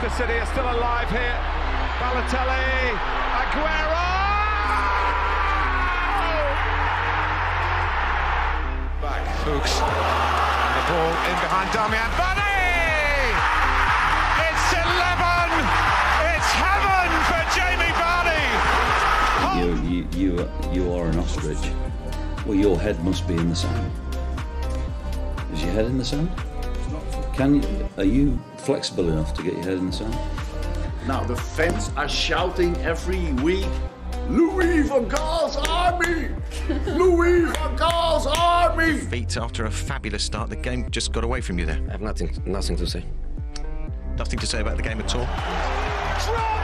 Manchester City are still alive here. Balotelli, Aguero! Back, Fuchs. And the ball in behind Damian Vardy! It's 11! It's heaven for Jamie Vardy! You, you, you, you are an ostrich. Well, your head must be in the sand. Is your head in the sand? Can you, are you flexible enough to get your head in the sand? Now the fans are shouting every week, Louis van Gaal's army! Louis van Gaal's army! Feet after a fabulous start. The game just got away from you there. I have nothing, nothing to say. Nothing to say about the game at all. Drama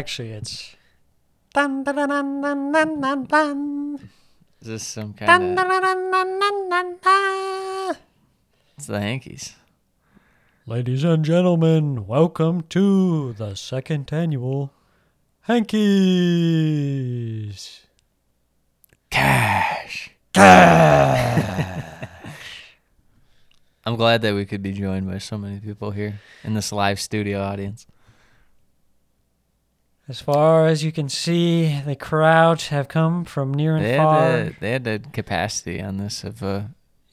Actually, it's. Dun, dun, dun, dun, dun, dun, dun, dun. Is this some kind dun, of? dun, dun, dun, dun, dun. It's the Hankies. Ladies and gentlemen, welcome to the second annual Hankies. Cash. Cash. I'm glad that we could be joined by so many people here in this live studio audience. As far as you can see, the crowds have come from near and They far. had, the, they had the capacity on this of uh,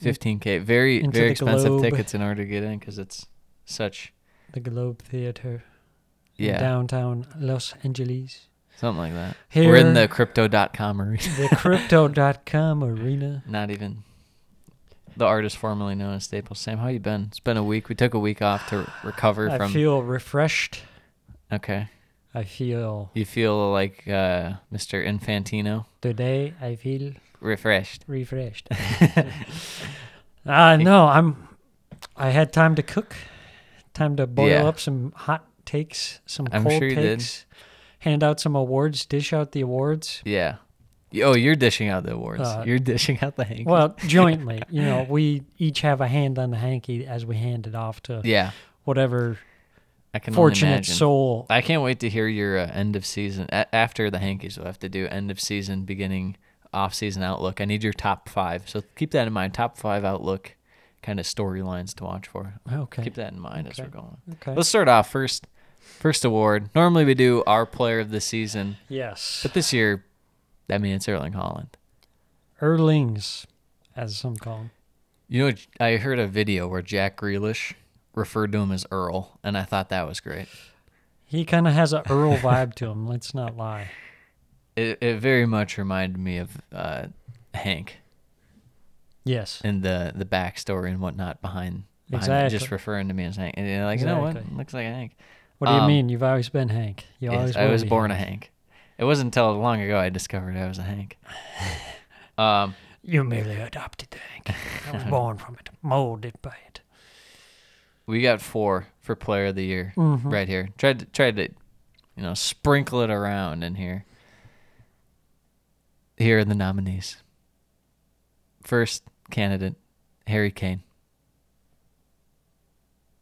15k. Very Into very expensive globe. tickets in order to get in because it's such the Globe Theater yeah downtown Los Angeles. something like that. Here, We're in the crypto.com arena. the crypto.com arena. Not even the artist formerly known as Staples. Sam, how you been? It's been a week. We took a week off to recover I from. feel refreshed. okay. I feel You feel like uh, Mr. Infantino, today I feel refreshed. refreshed. uh no, I'm I had time to cook, time to boil Yeah. up some hot takes, some I'm cold sure takes, hand out some awards, dish out the awards. Yeah. Oh, you're dishing out the awards. Uh, you're dishing out the hanky. Well, jointly, you know, we each have a hand on the hanky as we hand it off to yeah. whatever I can fortunate soul. I can't wait to hear your uh, end of season a- after the Hankies. We'll have to do end of season, beginning off season outlook. I need your top five, so keep that in mind. Top five outlook kind of storylines to watch for. Okay. Keep that in mind as we're going. Okay. Let's start off first. First award. Normally we do our player of the season, Yes. but this year, I mean it's Erling Haaland. Erlings, as some call him. You know, I heard a video where Jack Grealish referred to him as Earl, and I thought that was great. He kind of has a Earl vibe to him. Let's not lie. It, it very much reminded me of uh, Hank Yes. and the the backstory and whatnot behind, behind it, just referring to me as Hank. And you're like, you know what? Looks like Hank. What do you Um, mean? You've always been Hank. You Yes, always I was born a Hank. It wasn't until long ago I discovered I was a Hank. Um, You merely adopted the Hank. I was born from it, molded by it. We got four for Player of the Year Mhm. right here. Tried to tried to, you know, sprinkle it around in here. Here are the nominees. First candidate, Harry Kane.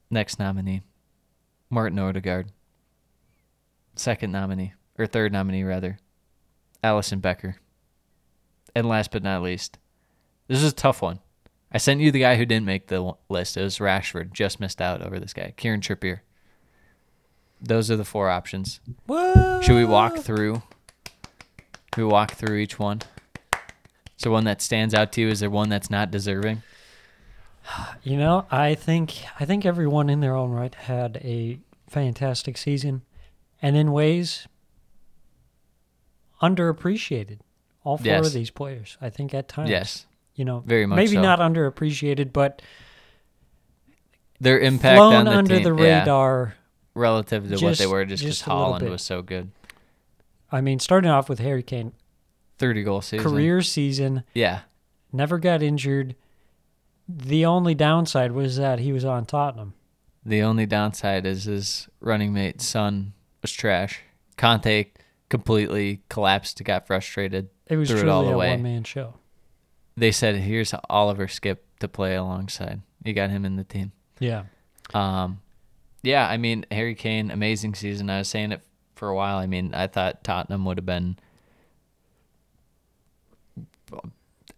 Next nominee, Martin Odegaard. Second nominee, or third nominee rather, Alisson Becker. And last but not least, this is a tough one. I sent you the guy who didn't make the list. It was Rashford. Just missed out over this guy, Kieran Trippier. Those are the four options. What? Should we walk through? Should we walk through each one? Is there one that stands out to you? Is there one that's not deserving? You know, I think I think everyone in their own right had a fantastic season, and in ways underappreciated. All four Yes. of these players, I think, at times. Yes, You know, very much maybe so. not underappreciated, but their impact flown on the under team, the yeah, radar. relative to what they were, just because just Haaland was so good. I mean, starting off with Harry Kane, Thirty goal season, career season, Yeah, never got injured. The only downside was that he was on Tottenham. The only downside is his running mate son was trash. Conte completely collapsed, got frustrated, It was truly it all a one man show. They said, "Here's Oliver Skipp. to play alongside. You got him in the team. Yeah. Um, yeah, I mean Harry Kane, amazing season. I was saying it for a while. I mean, I thought Tottenham would have been.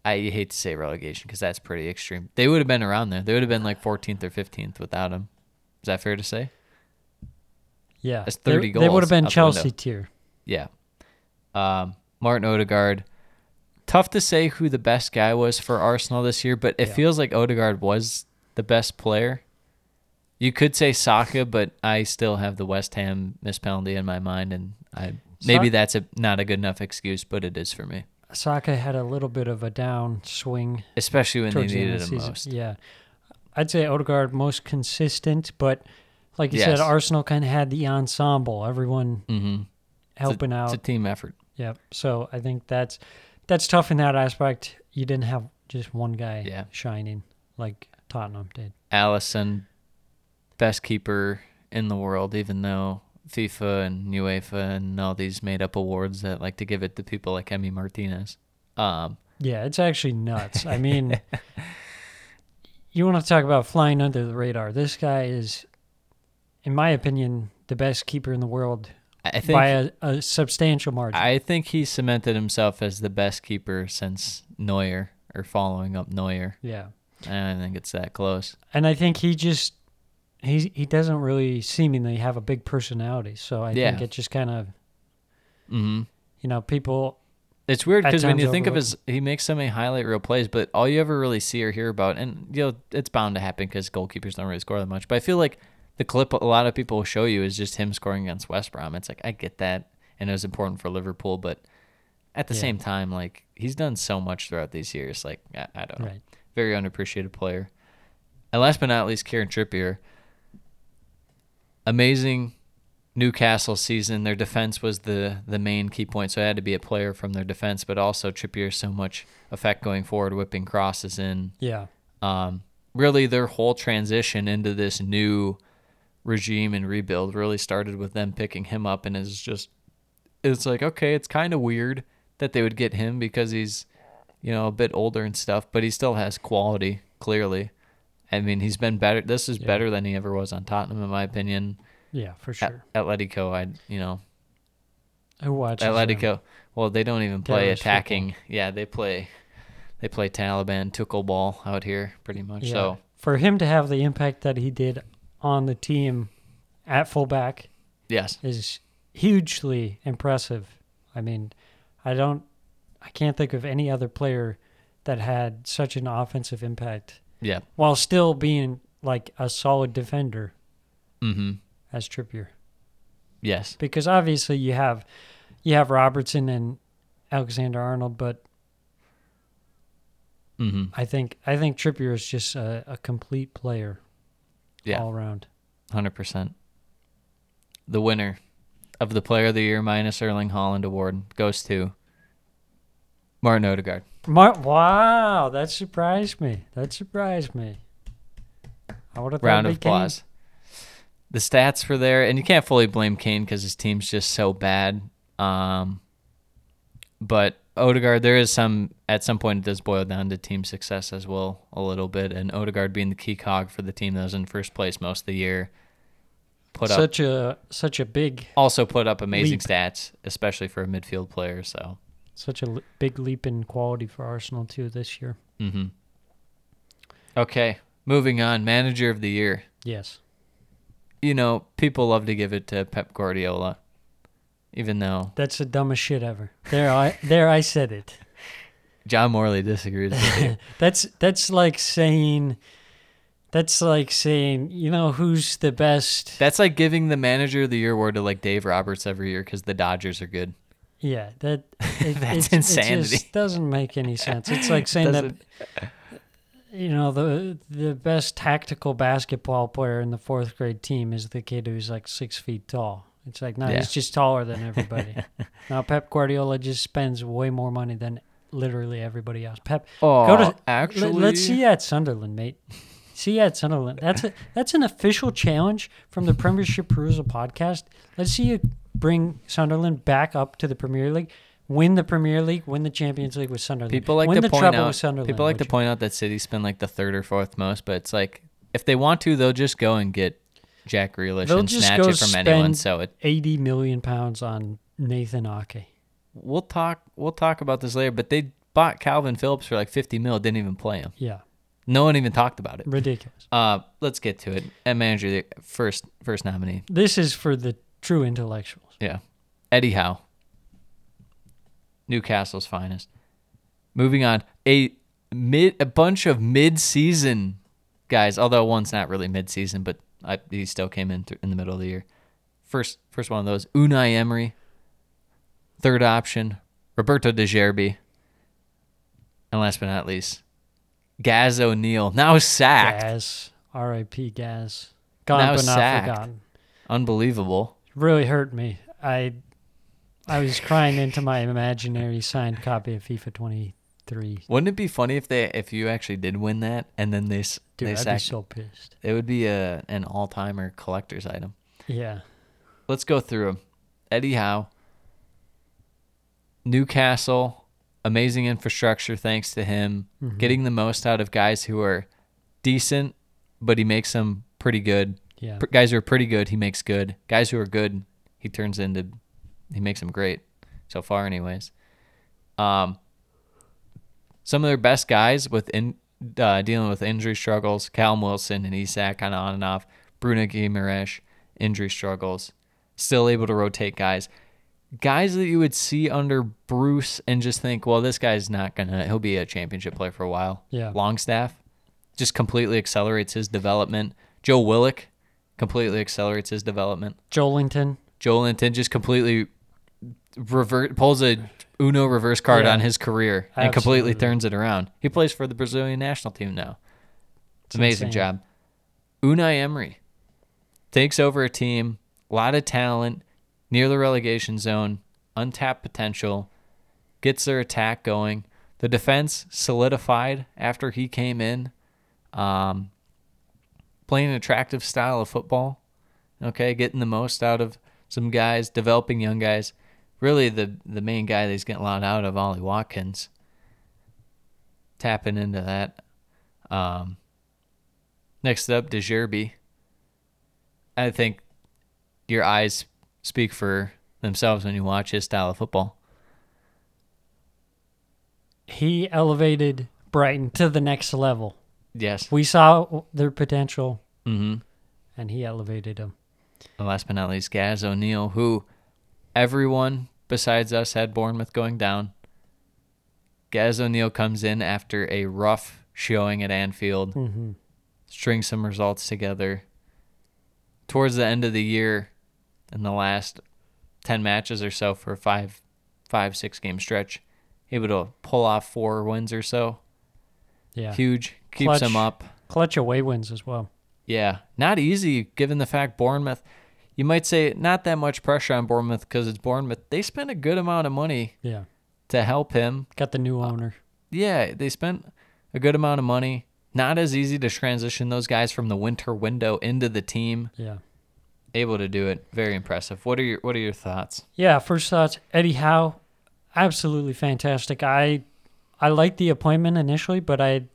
I hate to say relegation because that's pretty extreme. They would have been around there. They would have been like 14th or 15th without him. Is that fair to say? Yeah. That's They- 30 They, would have been out the. Chelsea tier. Yeah. Um, Martin Odegaard. Tough to say who the best guy was for Arsenal this year, but it Yeah. feels like Odegaard was the best player. You could say Saka, but I still have the West Ham miss penalty in my mind, and I maybe that's a not a good enough excuse, but it is for me, Saka had a little bit of a down swing especially when they towards the end needed him the season. most. Yeah. I'd say Odegaard most consistent, but like you Yes. said, Arsenal kind of had the ensemble, everyone Mm-hmm. helping out. It's a team effort. Yep. So I think that's that's tough in that aspect. You didn't have just one guy Yeah. shining like Tottenham did. Alisson, best keeper in the world, even though FIFA and UEFA and all these made up awards that like to give it to people like Emi Martinez. Um, Yeah, it's actually nuts. I mean, you want to talk about flying under the radar. This guy is, in my opinion, the best keeper in the world I think by a, a substantial margin. I think he cemented himself as the best keeper since Neuer or following up Neuer. yeah. And I think it's that close. And I think he just he he doesn't really seemingly have a big personality. So I think it just kind of hmm you know people It's weird because when you think of his, he makes so many highlight reel plays, but all you ever really see or hear about, and you know, it's bound to happen because goalkeepers don't really score that much. But I feel like the clip a lot of people will show you is just him scoring against West Brom. It's like I get that, and it was important for Liverpool, but at the Yeah. same time, like he's done so much throughout these years. Like I, I don't know, Right. very unappreciated player. And last but not least, Kieran Trippier. Amazing Newcastle season. Their defense was the the main key point, so it had to be a player from their defense, but also Trippier so much effect going forward, whipping crosses in. yeah Um, really, their whole transition into this new regime and rebuild really started with them picking him up, and it's just it's like okay, it's kind of weird that they would get him because he's you know a bit older and stuff, but he still has quality clearly. I mean, he's been better. This is Yeah. better than he ever was on Tottenham, in my opinion. yeah for At sure. Atletico, I you know watches them? Atletico. Well, they don't even play Terrorist attacking. Yeah, they play they play Taliban tuckle ball out here pretty much. Yeah. So for him to have the impact that he did on the team at fullback yes, is hugely impressive. I mean, I don't, I can't think of any other player that had such an offensive impact yeah, while still being like a solid defender mm-hmm, as Trippier. yes, Because obviously you have, you have Robertson and Alexander Arnold, but mm-hmm, I think I think Trippier is just a, a complete player yeah, all around. hundred percent. The winner of the Player of the Year minus Erling Haaland award goes to Martin Odegaard. Mar- wow, that surprised me. That surprised me. I would have thought Round of it'd be Kane. applause. The stats were there, and you can't fully blame Kane because his team's just so bad. Um, but Odegaard, there is some at some point it does boil down to team success as well a little bit, and Odegaard being the key cog for the team that was in first place most of the year, put up such a such a big also put up amazing leap. stats, especially for a midfield player. So, such a l- big leap in quality for Arsenal too this year. hmm okay, moving on. Manager of the year. Yes. You know, people love to give it to Pep Guardiola, even though That's the dumbest shit ever. There I there I said it. John Morley disagrees with. That's that's like saying that's like saying, you know, who's the best? That's like giving the manager of the year award to like Dave Roberts every year because the Dodgers are good. Yeah, that it, That's it- It insanity. just doesn't make any sense. It's like saying that Doesn't- you know the the best tactical basketball player in the fourth grade team is the kid who's like six feet tall. It's like no, Yeah. he's just taller than everybody. now Pep Guardiola just spends way more money than literally everybody else. Pep, Oh, go to actually, let, us see you at Sunderland, mate. See you at Sunderland. That's a that's an official challenge from the Premiership Perusal podcast. Let's see you bring Sunderland back up to the Premier League. win the Premier League, win the Champions League with Sunderland. People like win to point out. People like to point out that City spend like the third or fourth most, but it's like if they want to, they'll just go and get Jack Grealish They'll and just snatch go it from anyone. So it, 80 million pounds on Nathan Ake. we'll talk. We'll talk about this later. But they bought Kalvin Phillips for like fifty mil. Didn't even play him. Yeah, No one even talked about it. ridiculous. Uh, let's get to it. And manager, the first first nominee. This is for the true intellectuals. Yeah, Eddie Howe, Newcastle's finest. Moving on, a mid a bunch of mid season guys. Although one's not really mid season, but I, he still came in th- in the middle of the year. First first one of those, Unai Emery. Third option, Roberto De Zerbi. And last but not least, Gaz O'Neil, now sacked. Gaz, R.I.P. Gaz. Gone Now but not sacked. forgotten. Unbelievable. Really hurt me. I I was crying into my imaginary signed copy of FIFA 23. Wouldn't it be funny if they if you actually did win that and then they s- Dude, they I'd be so pissed. It would be a an all timer collector's item. Yeah. Let's go through them. Eddie Howe, Newcastle, amazing infrastructure thanks to him, Mm-hmm. getting the most out of guys who are decent, but he makes them pretty good. Yeah. Pr- guys who are pretty good, he makes good. Guys who are good, he turns into, he makes them great. So far, anyways. Um, some of their best guys with in, uh, dealing with injury struggles, Callum Wilson and Isak kind of on and off. Bruno Guimaraes, injury struggles, still able to rotate guys. Guys that you would see under Bruce and just think, well, this guy's not gonna. He'll be a championship player for a while. Yeah. Longstaff just completely accelerates his development. Joe Willock completely accelerates his development. Joelinton. Joe Linton just completely revert pulls a Uno reverse card Yeah. on his career and completely turns it around. He plays for the Brazilian national team now. It's amazing insane. job. Unai Emery takes over a team, a lot of talent, near the relegation zone, untapped potential, gets their attack going. The defense solidified after he came in, um, playing an attractive style of football. Okay, getting the most out of some guys, developing young guys. Really, the the main guy that he's getting a lot out of, Ollie Watkins. Tapping into that. Um, next up, De Zerbi. I think your eyes speak for themselves when you watch his style of football. He elevated Brighton to the next level. Yes. We saw their potential, Mm-hmm. and he elevated them. And last but not least, Gaz O'Neil, who everyone besides us had Bournemouth going down. Gaz O'Neil comes in after a rough showing at Anfield, Mm-hmm. strings some results together. Towards the end of the year, in the last ten matches or so for a five, five, six game stretch, able to pull off four wins or so. Yeah. Huge, keeps Clutch. him up. Clutch away wins as well. Yeah, not easy given the fact Bournemouth. You might say not that much pressure on Bournemouth because it's Bournemouth. They spent a good amount of money Yeah. to help him. Got the new uh, owner. Yeah, they spent a good amount of money. Not as easy to transition those guys from the winter window into the team. Yeah. Able to do it. Very impressive. What are your What are your thoughts? Yeah, first thoughts, Eddie Howe, absolutely fantastic. I I liked the appointment initially, but I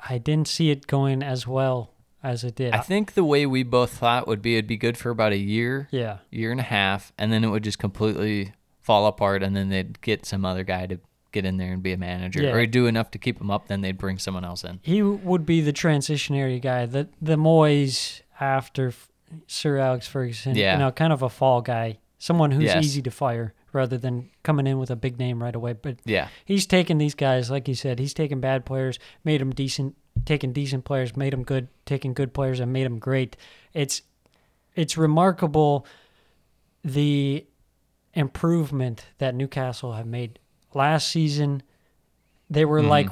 I didn't see it going as well as it did. I think the way we both thought would be it'd be good for about a year, yeah. year and a half, and then it would just completely fall apart, and then they'd get some other guy to get in there and be a manager, Yeah. or he'd do enough to keep him up. Then they'd bring someone else in. He would be the transitionary guy, the the Moyes after Sir Alex Ferguson. Yeah. You know, kind of a fall guy, someone who's Yes. easy to fire rather than coming in with a big name right away. But Yeah, he's taken these guys, like you said, he's taken bad players, made them decent, taken decent players, made them good, taking good players and made them great. It's it's remarkable the improvement that Newcastle have made. Last season, they were mm-hmm. like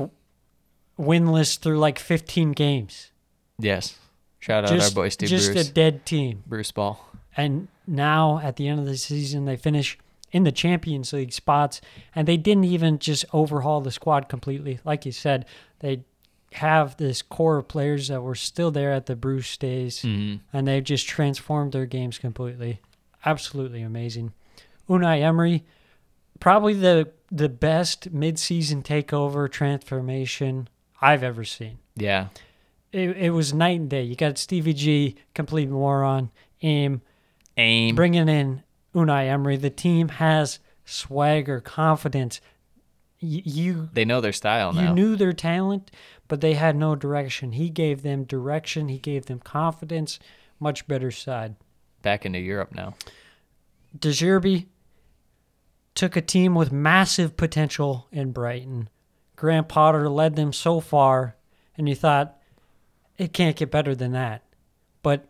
winless through like 15 games. yes. Shout out just our boy Steve just Bruce. a dead team. Bruce Ball. And now at the end of the season, they finish in the Champions League spots, and they didn't even just overhaul the squad completely. Like you said, they have this core of players that were still there at the Bruce days, Mhm. and they've just transformed their games completely. Absolutely amazing. Unai Emery, probably the the best midseason takeover transformation I've ever seen. Yeah. It, it was night and day. You got Stevie G, complete moron, aim, Aim. bringing in Unai Emery. The team has swagger, confidence. Y- you they know their style now. you knew their talent, but they had no direction. He gave them direction. He gave them confidence. Much better side. Back into Europe now. De took a team with massive potential in Brighton. Graham Potter led them so far, and you thought it can't get better than that. But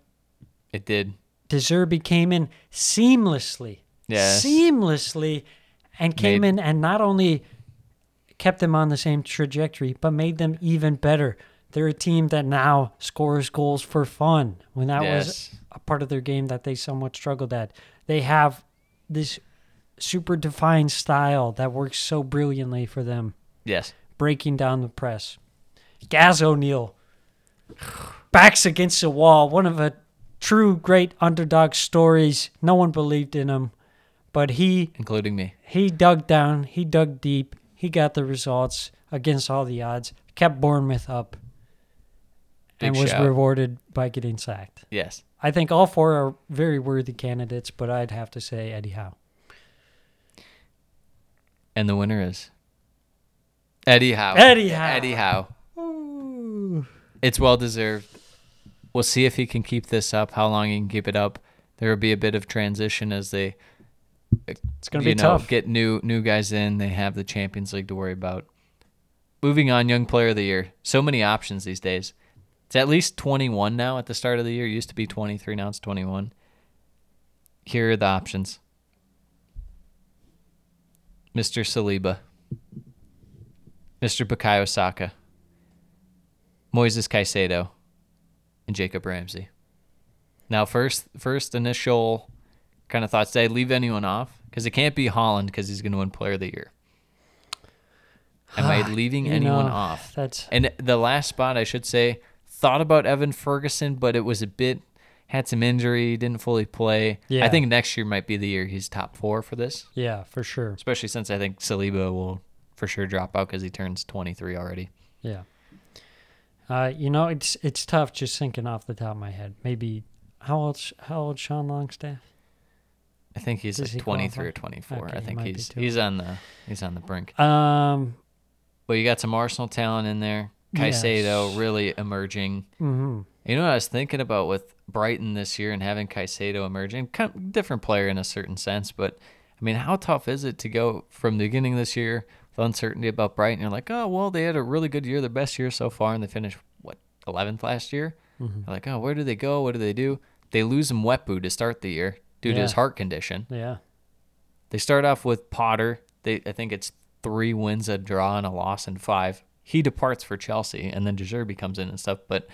It did. De Zerbi came in seamlessly, Yes. seamlessly, and came Made- in and not only kept them on the same trajectory, but made them even better. They're a team that now scores goals for fun when that was a part of their game that they somewhat struggled at. They have this super defined style that works so brilliantly for them, Yes. breaking down the press. Gaz O'Neil backs against the wall. One of a true great underdog stories. No one believed in him, but he Including me. he dug down, he dug deep, he got the results against all the odds, kept Bournemouth up, and was shout. rewarded by getting sacked. Yes. I think all four are very worthy candidates, but I'd have to say Eddie Howe. And the winner is Eddie Howe. Eddie Howe. Eddie Howe. It's well deserved. We'll see if he can keep this up, how long he can keep it up. There will be a bit of transition as they It's going to be know, tough. get new new guys in. They have the Champions League to worry about. Moving on, young player of the year. So many options these days. It's at least 21 now at the start of the year. It used to be 23, now it's 21. Here are the options. Mr. Saliba. Mr. Bukayo Saka. Moises Caicedo. And Jacob Ramsey. Now, first, first initial kind of thoughts. Did I leave anyone off? Because it can't be Haaland because he's going to win Player of the Year. Am I leaving You anyone know, off? That's And the last spot, I should say, thought about Evan Ferguson, but it was a bit had some injury, didn't fully play. Yeah. I think next year might be the year he's top four for this, yeah, for sure. especially since I think Saliba will for sure drop out because he turns 23 already. Yeah. Uh, you know, it's it's tough just thinking off the top of my head. Maybe how old how old Sean Longstaff? I think he's Does he like 23 or 24. Okay, I think be he's he's on the he's on the brink. Um. But you got some Arsenal talent in there. Caicedo Yes. really emerging. mhm. You know what I was thinking about with Brighton this year and having Caicedo emerging? Kind of different player in a certain sense, but I mean, how tough is it to go from the beginning of this year with uncertainty about Brighton? You're like, oh well, they had a really good year, their best year so far, and they finished what 11th last year. Mm-hmm. Like, oh, where do they go? What do they do? They lose Mwepu to start the year due to his heart condition. Yeah. They start off with Potter. They I think it's three wins, a draw, and a loss, in five. He departs for Chelsea, and then De Zerbi comes in and stuff. But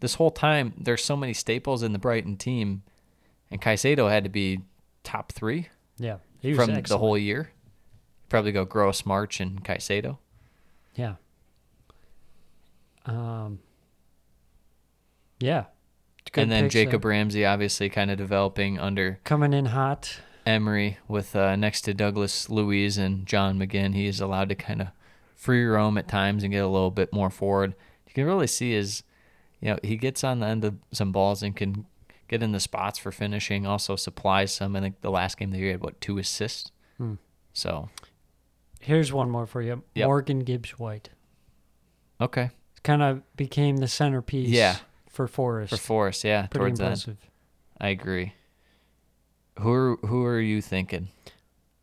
this whole time, there's so many staples in the Brighton team, and Caicedo had to be top three Yeah. He was from the whole year. Probably go Gross, March, and Caicedo. Yeah. Um. Yeah. Good and then. Jacob Ramsey, obviously, kind of developing under coming in hot. Emery with uh, next to Douglas Luiz and John McGinn. He is allowed to kind of free roam at times and get a little bit more forward. You can really see his, you know, he gets on the end of some balls and can get in the spots for finishing. Also supplies some. I think the last game they he had what two assists. Hmm. So Here's one more for you. Yep. Morgan Gibbs White okay kind of became the centerpiece. Yeah. For Forest. for Forest, yeah, Pretty towards that. I agree. Who are who are you thinking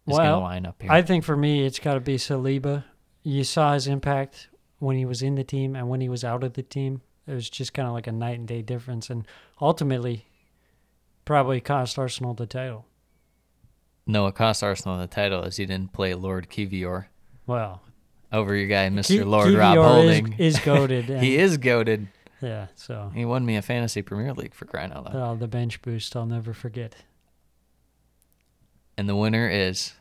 is Well, line up here? I think for me, it's got to be Saliba. You saw his impact when he was in the team and when he was out of the team. It was just kind of like a night and day difference, and ultimately, probably cost Arsenal the title. no, it cost Arsenal the title as he didn't play Lord Kiwior Well, over your guy, Mr. Lord Rob Holding. is, is goaded. he is goaded. Yeah, so He won me a fantasy Premier League for crying out loud. oh, the bench boost I'll never forget. And the winner is.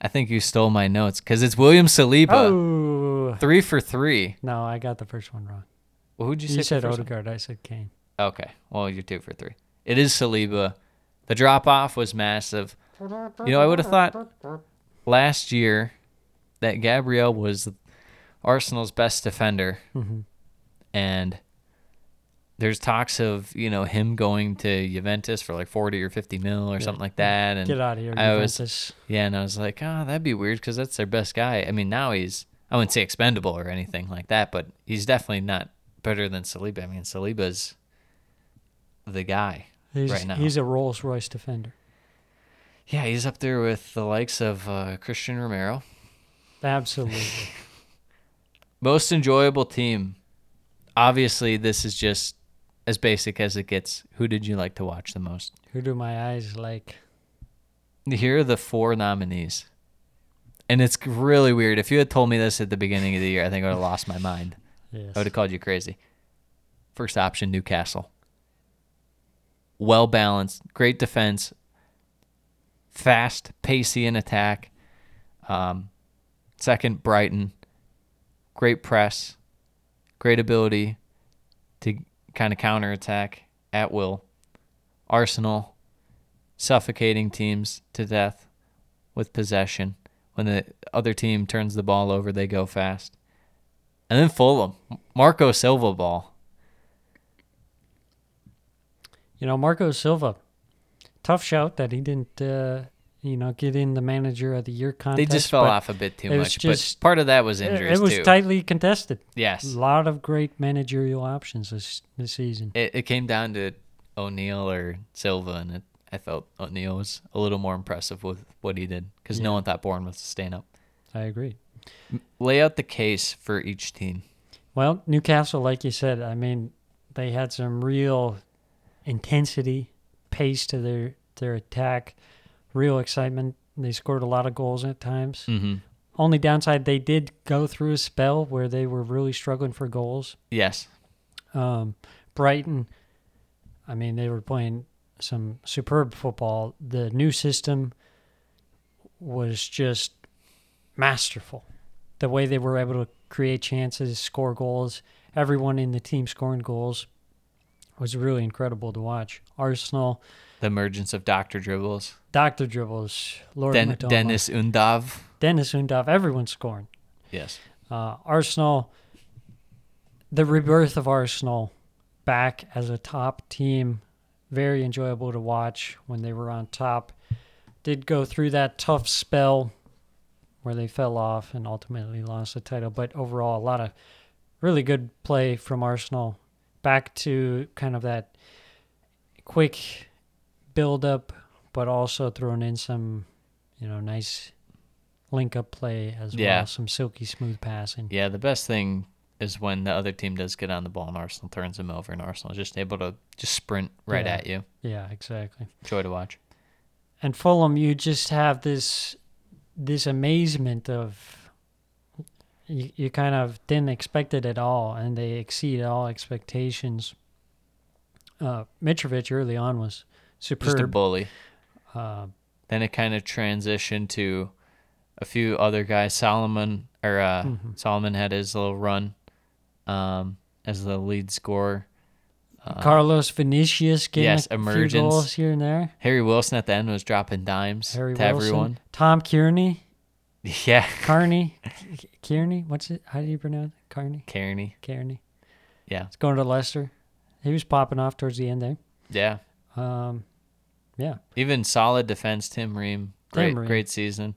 I think you stole my notes because it's William Saliba. Oh! three for three. no, I got the first one wrong. Well, who'd you, You, say? said for first one? Odegaard. I said Kane. Okay. Well, you're two for three. It is Saliba. The drop off was massive. You know, I would have thought last year that Gabriel was Arsenal's best defender, Mm-hmm. and there's talks of you know him going to Juventus for like 40 or 50 mil or something like that. And Get out of here, I was Juventus. yeah, and I was like, oh, that'd be weird because that's their best guy. I mean, now he's I wouldn't say expendable or anything like that, but he's definitely not better than Saliba. I mean, Saliba's the guy He's, right now. he's a Rolls Royce defender. yeah, he's up there with the likes of uh, Cristian Romero. Absolutely. Most enjoyable team. Obviously, this is just as basic as it gets. Who did you like to watch the most? Who do my eyes like? Here are the four nominees. And it's really weird. If you had told me this at the beginning of the year, I think I would have lost my mind. Yes. I would have called you crazy. First option, Newcastle. Well balanced, great defense, fast, pacey in attack. Um, second, Brighton. Great press, great ability to kind of counterattack at will. Arsenal, suffocating teams to death with possession. When the other team turns the ball over, they go fast. And then Fulham, Marco Silva ball. You know, Marco Silva. Tough shout that he didn't, uh, you know, get in the manager of the year contest. They just fell off a bit too it was much, just- but part of that was It, injuries it was too. tightly contested. Yes, A lot of great managerial options this this season. it, it came down to O'Neil or Silva, and it, I felt O'Neil was a little more impressive with what he did because no one thought Bournemouth was staying up. I agree. Lay out the case for each team. Well, Newcastle, like you said, I mean, they had some real intensity, pace to their their attack, real excitement. They scored a lot of goals at times. Mm-hmm. Only downside, they did go through a spell where they were really struggling for goals. Yes, Um, Brighton, I mean, they were playing some superb football. The new system was just masterful. The way they were able to create chances, score goals, everyone in the team scoring goals was really incredible to watch. Arsenal, the emergence of Doctor Dribbles, Dr. Dribbles, Lord Den- Mitoma, Deniz Undav. Deniz Undav, everyone's scoring. Yes, Uh, Arsenal, the rebirth of Arsenal back as a top team, very enjoyable to watch when they were on top. Did go through that tough spell where they fell off and ultimately lost the title, but overall, a lot of really good play from Arsenal. Back to kind of that quick build up, but also throwing in some, you know, nice link up play as Yeah. well, some silky smooth passing. yeah. The best thing is when the other team does get on the ball and Arsenal turns them over, and Arsenal is just able to just sprint right Yeah. at you. Yeah, exactly. Joy to watch. And Fulham, you just have this this amazement of you, you kind of didn't expect it at all, and they exceed all expectations. Uh, Mitrovic early on was Just a bully. Uh, Then it kind of transitioned to a few other guys. Solomon or uh, Mm-hmm. Solomon had his little run um, as the lead scorer. Carlos Vinicius getting yes, emergence. here and there. Harry Wilson at the end was dropping dimes Harry to Wilson, everyone. Tom Cairney, Yeah, Carney, Kearney. What's it? How do you pronounce it? Carney, Kearney. Kearney. Yeah, It's going to Leicester. He was popping off towards the end there. yeah. Um, yeah. Even solid defense. Tim Ream, great, Ream. great season.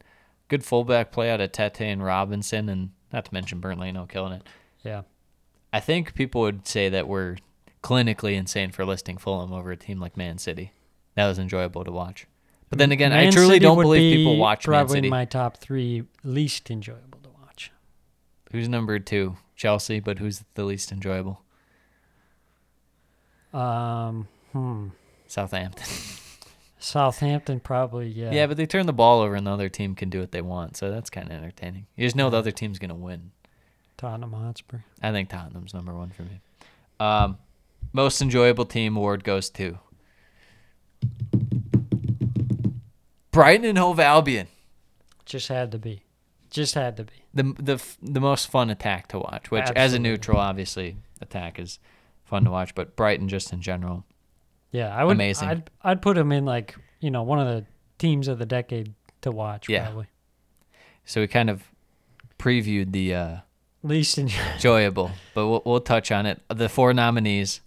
Good fullback play out of Tete and Robinson, and not to mention Burnley, no killing it. Yeah. I think people would say that we're clinically insane for listing Fulham over a team like Man City. That was enjoyable to watch. But then again, I truly City don't believe people watch Man probably City. my top three least enjoyable to watch. Who's number two? Chelsea, but who's the least enjoyable? Um, hmm. Southampton. Southampton probably yeah. yeah, but they turn the ball over and the other team can do what they want, so that's kind of entertaining. You just know the other team's gonna win. Tottenham Hotspur. I think Tottenham's number one for me. Um, most enjoyable team award goes to Brighton and Hove Albion. Just had to be. Just had to be. the the the most fun attack to watch. Which, as a neutral, obviously, attack is fun to watch. But Brighton, just in general, Yeah, I would. Amazing. I'd I'd put him in like you know one of the teams of the decade to watch. Yeah. Probably. So we kind of previewed the uh, Least enjoyable, but we'll, we'll touch on it. The four nominees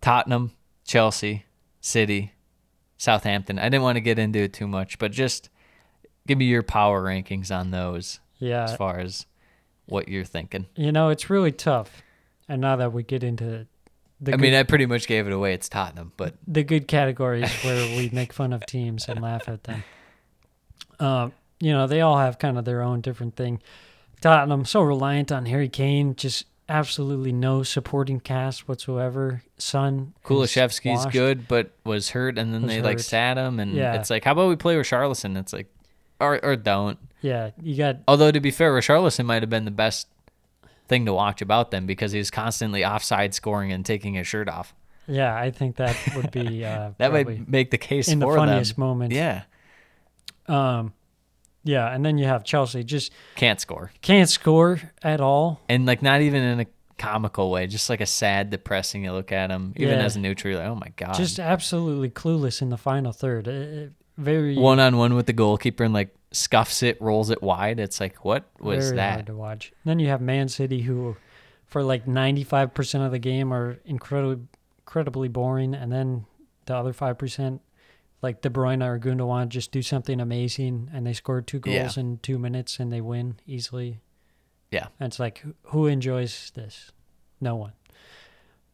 Tottenham, Chelsea, City, Southampton. I didn't want to get into it too much, but just give me your power rankings on those Yeah. as far as what you're thinking. You know, it's really tough. And now that we get into the I good, mean, I pretty much gave it away. It's Tottenham, but the good categories where we make fun of teams and laugh at them. Um, you know, they all have kind of their own different thing. Tottenham so reliant on Harry Kane, just absolutely no supporting cast whatsoever. Son is Kulusevski's good, but was hurt, and then Was they like sat him, and Yeah. it's like, how about we play Richarlison? It's like, or or don't. Yeah, you got Although to be fair, Richarlison might have been the best thing to watch about them because he's constantly offside scoring and taking his shirt off. yeah. I think that would be uh, That might make the case in the funniest them. moment. Yeah, Um, yeah, and then you have Chelsea just can't score, can't score at all. and like not even in a comical way, just like a sad, depressing. You look at him, even Yeah. as a neutral, like, oh my god, Just absolutely clueless in the final third. Uh, very one on one with the goalkeeper and like scuffs it, rolls it wide. It's like, what was very that? hard to watch. Then you have Man City, who for like ninety five percent of the game are incredibly incredibly boring, and then the other five percent, like De Bruyne or Gundogan, just do something amazing, and they score two Yeah. goals in two minutes and they win easily. Yeah. And it's like, who- who enjoys this? No one.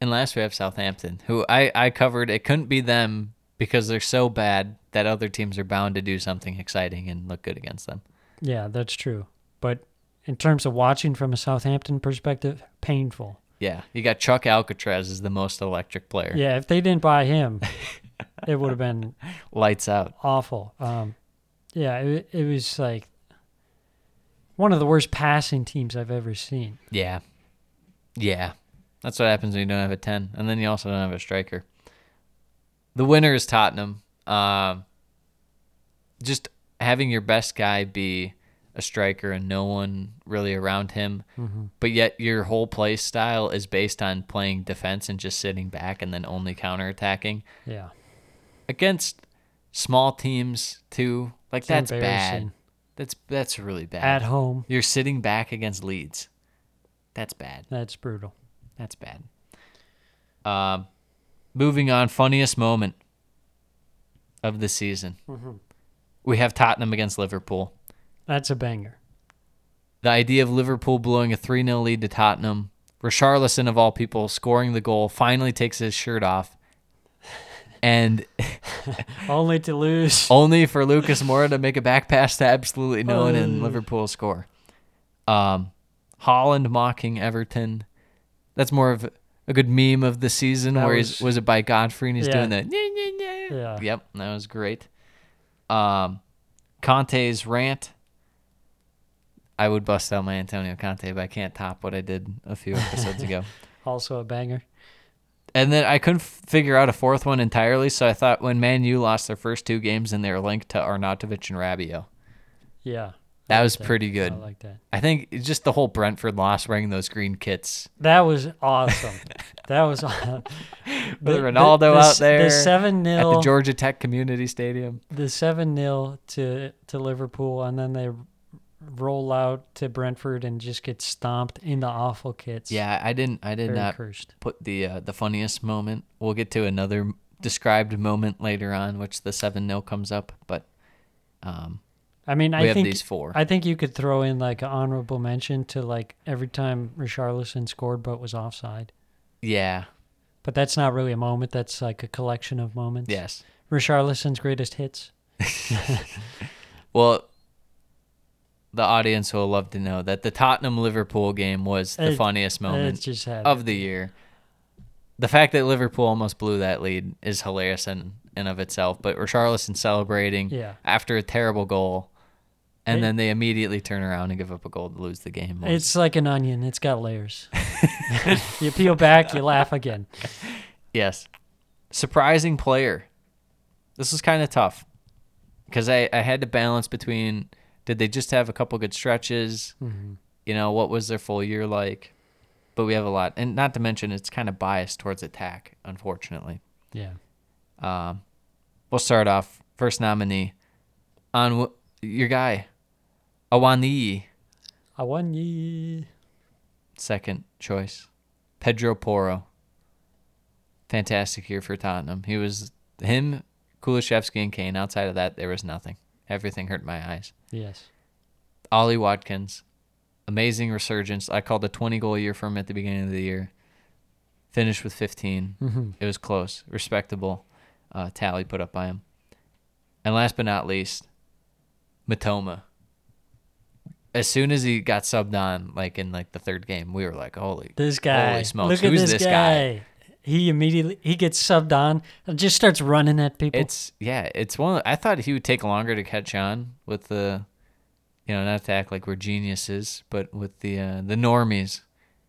And last we have Southampton, who I, I covered. It couldn't be them because they're so bad that other teams are bound to do something exciting and look good against them. Yeah, that's true. But in terms of watching from a Southampton perspective, painful. Yeah, you got Chuck Alcatraz as the most electric player. Yeah, if they didn't buy him, it would have been Lights out. awful. Um, yeah, it, it was like one of the worst passing teams I've ever seen. Yeah. Yeah. That's what happens when you don't have a 10. And then you also don't have a striker. The winner is Tottenham. Um, just having your best guy be a striker and no one really around him, but yet your whole play style is based on playing defense and just sitting back and then only counterattacking Yeah, against small teams too. Like It's that's bad. That's that's really bad. at home, You're sitting back against Leeds. That's bad. that's brutal. That's bad. Um, moving on, funniest moment of the season. We have Tottenham against Liverpool. That's a banger. The idea of Liverpool blowing a 3 0 lead to Tottenham, Richarlison, of all people, scoring the goal, finally takes his shirt off. And Only to lose. only for Lucas Moura to make a back pass to absolutely no one and Oh. Liverpool score. Um, Haaland mocking Everton. That's more of a good meme of the season That where was- he's was it by Godfrey and he's Yeah. doing that. Yeah. Yep, that was great. Um, Conte's rant. I would bust out my Antonio Conte, but I can't top what I did a few episodes ago. Also a banger. And then I couldn't figure out a fourth one entirely, so I thought when Man U lost their first two games and they were linked to Arnautovic and Rabiot. Yeah. That like was pretty good. I like that. I think just the whole Brentford loss wearing those green kits. That was awesome. that was awesome. With Ronaldo out there The seven At the Gtech Community Stadium. the seven 0 to to Liverpool, and then they roll out to Brentford and just get stomped in the awful kits. Yeah, I didn't I did very not cursed. put the uh, the funniest moment. We'll get to another described moment later on, which the 7 0 comes up, but um, I mean, we I have think these four. I think you could throw in like an honorable mention to like every time Richarlison scored but was offside. yeah, But that's not really a moment. That's like a collection of moments. yes. Richarlison's greatest hits. Well, the audience will love to know that the Tottenham Liverpool game was the It- funniest moment of the year. The fact that Liverpool almost blew that lead is hilarious in and of itself. But Richarlison celebrating Yeah. after a terrible goal, and It- then they immediately turn around and give up a goal to lose the game. was- It's like an onion. It's got layers. you peel back, you laugh again. yes, surprising player. This was kind of tough because I, I had to balance between did they just have a couple good stretches, you know, what was their full year like? But we have a lot, and not to mention it's kind of biased towards attack, unfortunately. Yeah. Um, we'll start off first nominee on w- your guy, Awani, I won ye. second choice. Pedro Poro. Fantastic year for Tottenham. He was him, Kulusevski, and Kane. Outside of that, there was nothing. Everything hurt my eyes. Yes. Ollie Watkins, amazing resurgence. I called a 20 goal year for him at the beginning of the year. Finished with 15. Mm-hmm. It was close, respectable uh, tally put up by him. And last but not least, Mitoma. As soon as he got subbed on, like in like the third game, we were like, "Holy, This guy. Holy smokes! Look at Who's this, this guy? He immediately he gets subbed on and just starts running at people. It's yeah, it's one. Of, I thought he would take longer to catch on with the, you know, not to act like we're geniuses, but with the uh, the normies.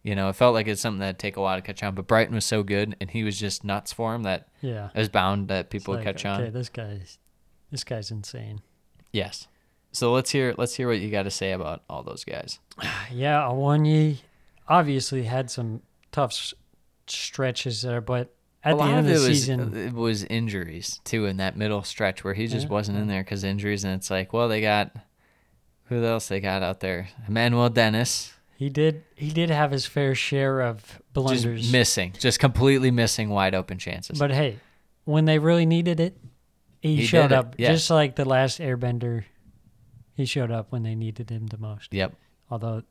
You know, it felt like it's something that'd take a while to catch on. But Brighton was so good, and he was just nuts for him that yeah. it was bound that people would like, catch okay, on. this guy's this guy's insane. Yes. So let's hear let's hear what you got to say about all those guys. Yeah, Awoniyi obviously had some tough stretches there, but at a the end of of the was season, it was injuries too in that middle stretch where he just Yeah, wasn't in there because injuries, and it's like, well, they got who else they got out there? Emmanuel Dennis. he did he did have his fair share of blunders. just missing, just completely missing wide open chances. But hey, when they really needed it, he, He showed up. yeah. Just like the last Airbender, he showed up when they needed him the most. yep, Although,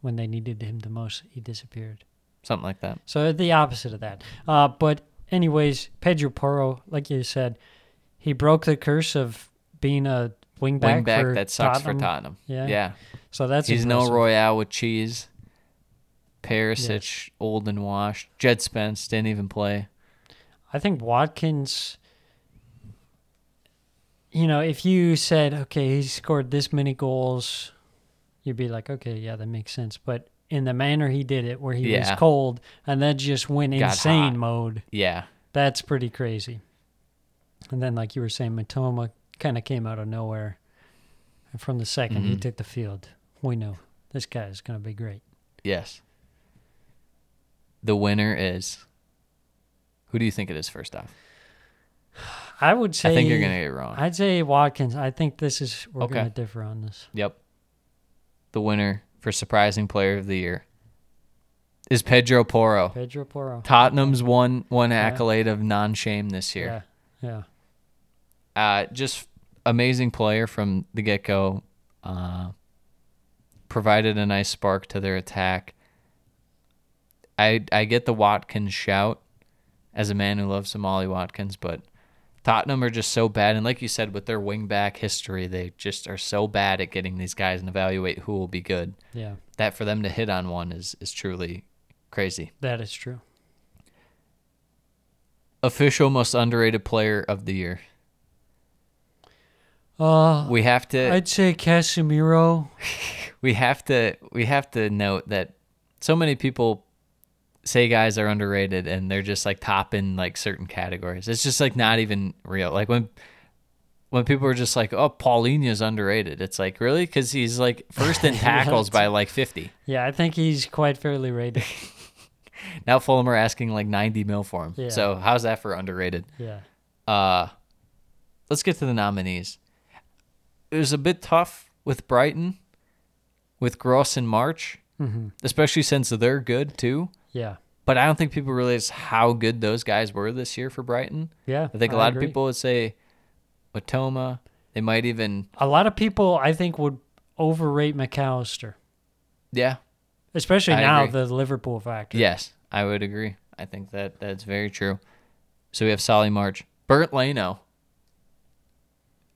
when they needed him the most, he disappeared. Something like that. So the opposite of that. Uh, but anyways, Pedro Porro, like you said, he broke the curse of being a wingback. Wing back for that sucks Tottenham. for Tottenham. Yeah. yeah. So that's He's no. Royale with cheese. Perisic, old and washed. Jed Spence didn't even play. I think Watkins. You know, if you said, okay, he scored this many goals, you'd be like, okay, yeah, that makes sense. But in the manner he did it, where he was cold and then just went Got insane hot. mode, Yeah, that's pretty crazy. And then, like you were saying, Mitoma kind of came out of nowhere. And from the 2nd he Mhm. took the field. We know this guy is going to be great. yes. The winner is. Who do you think it is? First off, I would say. I think you're gonna get it wrong. I'd say Watkins. I think this is we're Okay. going to differ on this. Yep. The winner for surprising player of the year is Pedro Porro. Pedro Porro. Tottenham's one one Yeah. accolade of non shame this year. Yeah, yeah. Uh, just amazing player from the get go. Uh, provided a nice spark to their attack. I I get the Watkins shout as a man who loves Somali Watkins, but Tottenham are just so bad, and like you said, with their wingback history, they just are so bad at getting these guys and evaluate who will be good. Yeah, That for them to hit on one is is truly crazy. that is true. Official most underrated player of the year. Uh, We have to. I'd say Casemiro. we have to we have to note that so many people say guys are underrated and they're just like top in like certain categories. It's just like not even real. Like when when people are just like, "Oh, Paulinho's underrated." It's like, "Really?" Cuz he's like first in tackles by like 50. Yeah, I think he's quite fairly rated. Now Fulham are asking like 90 mil for him. Yeah. So, how's that for underrated? Yeah, Uh let's get to the nominees. It was a bit tough with Brighton with Gross and March, hmm especially since they're good too. Yeah, But I don't think people realize how good those guys were this year for Brighton. yeah. I think a lot agree. of people would say Watoma. They might even, a lot of people, I think, would overrate McAllister, yeah, especially I now agree. the Liverpool factor. yes, I would agree. I think that that's very true. So we have Solly March, Bernd Leno.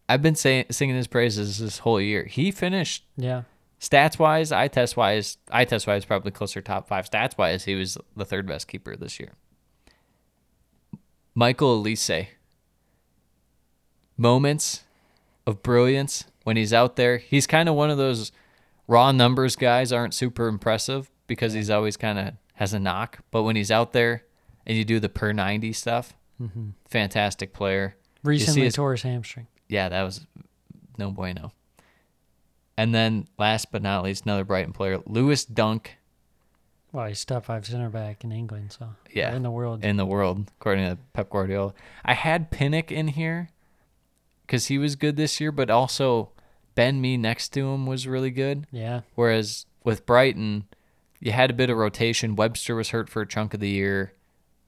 I've been saying singing his praises this whole year. He finished yeah, stats wise, eye test wise, eye test wise, probably closer top five. Stats wise, he was the third best keeper this year. Michael Olise. Moments of brilliance when he's out there. He's kind of one of those raw numbers guys aren't super impressive because he's always kind of has a knock. But when he's out there and you do the per 90 stuff, mm-hmm. fantastic player. Recently his- tore his hamstring. yeah, that was no bueno. And then last but not least, another Brighton player, Lewis Dunk Well, he's top five center back in England, so Yeah. in the world. in the world, according to Pep Guardiola. I had Pinnock in here because he was good this year, but also Ben Mee next to him was really good. Yeah. Whereas with Brighton, you had a bit of rotation. Webster was hurt for a chunk of the year.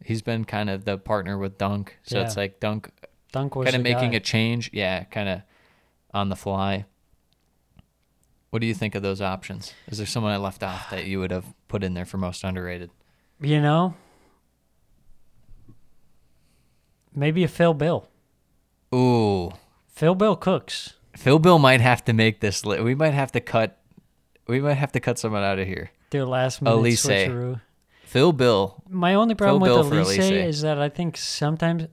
He's been kind of the partner with Dunk, so it's like Dunk Dunk was kind of making guy. a change. Yeah, kind of on the fly. What do you think of those options? Is there someone I left off that you would have put in there for most underrated? You know, maybe a Phil Bill. Ooh, Phil Bill cooks. Phil Bill might have to make this. Li- we might have to cut. We might have to cut someone out of here. Their last minute Olise. switcheroo. Phil Bill. My only problem Bill with for Olise, Olise. is that I think sometimes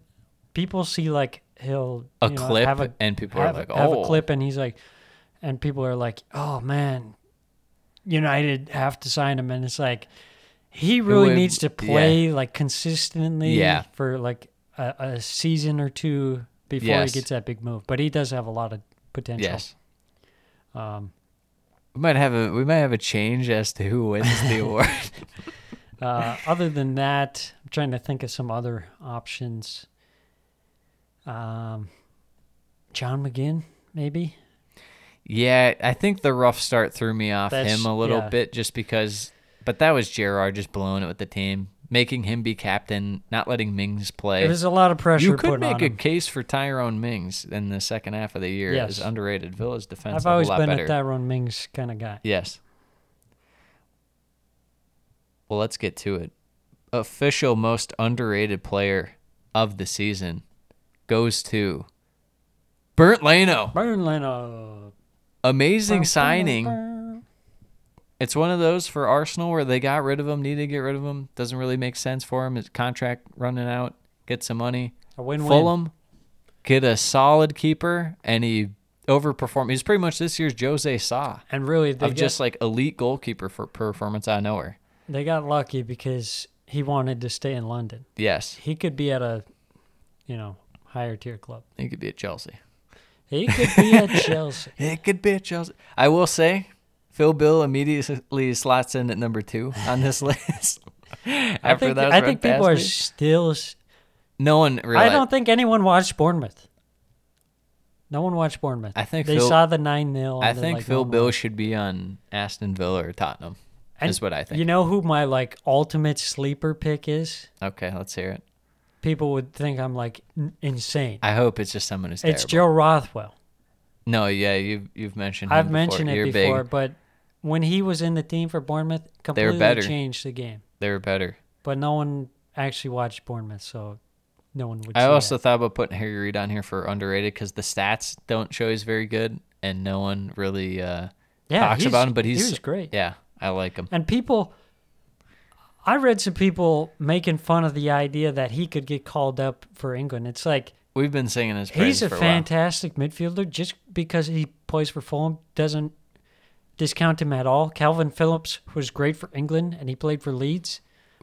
people see like he'll A you know, clip, have a, and people are have, like, have "Oh." a clip and he's like, and people are like, oh man, United have to sign him, and it's like he really would- needs to yeah. play like consistently Yeah. for like a, a season or two before Yes. he gets that big move. But he does have a lot of potential. Yes. Um, We might have a we might have a change as to who wins the award. Uh, other than that, I'm trying to think of some other options. Um, John McGinn, maybe. Yeah, I think the rough start threw me off That's- him a little yeah. bit just because but that was Gerrard just blowing it with the team, making him be captain, not letting Mings play. There's a lot of pressure. you could make a him. case for Tyrone Mings in the second half of the year Yes. as underrated. Villa's defense I've is a always lot been better. a Tyrone Mings kind of guy. Yes. Well, let's get to it. Official most underrated player of the season goes to Bernd Leno. Bernd Leno. Amazing signing. It's one of those for Arsenal where they got rid of him, needed to get rid of him. Doesn't really make sense for him. His contract running out. Get some money. A win-win. Fulham get a solid keeper, and he overperformed. He's pretty much this year's Jose Sa And really, they of got, just like elite goalkeeper for performance out of nowhere. they got lucky because he wanted to stay in London. Yes, He could be at a, you know, higher tier club. he could be at Chelsea. He could be at Chelsea. It could be at Chelsea. I will say, Phil Bill immediately slots in at number two on this list. I After think, that, I think people are me. still. No one really. I don't think anyone watched Bournemouth. No one watched Bournemouth. I think they Phil- saw the nine 0 I think Phil oh, Bill should be on Aston Villa or Tottenham. is what I think. You know who my like ultimate sleeper pick is? okay, let's hear it. People would think I'm like n- insane. I hope it's just someone who's it's terrible. Joe Rothwell. No, yeah, you've you've mentioned. Him I've before. mentioned it You're before, Big. but when he was in the team for Bournemouth, completely better. changed the game. They were better. But no one actually watched Bournemouth, so no one would. I also that. thought about putting Harry Reed on here for underrated because the stats don't show he's very good, and no one really uh, yeah, talks about him. But he he's was great. Yeah, I like him. And people, I read some people making fun of the idea that he could get called up for England. It's like We've been singing his praise he's a a fantastic midfielder. Just because he plays for Fulham doesn't discount him at all. Kalvin Phillips was great for England, and he played for Leeds.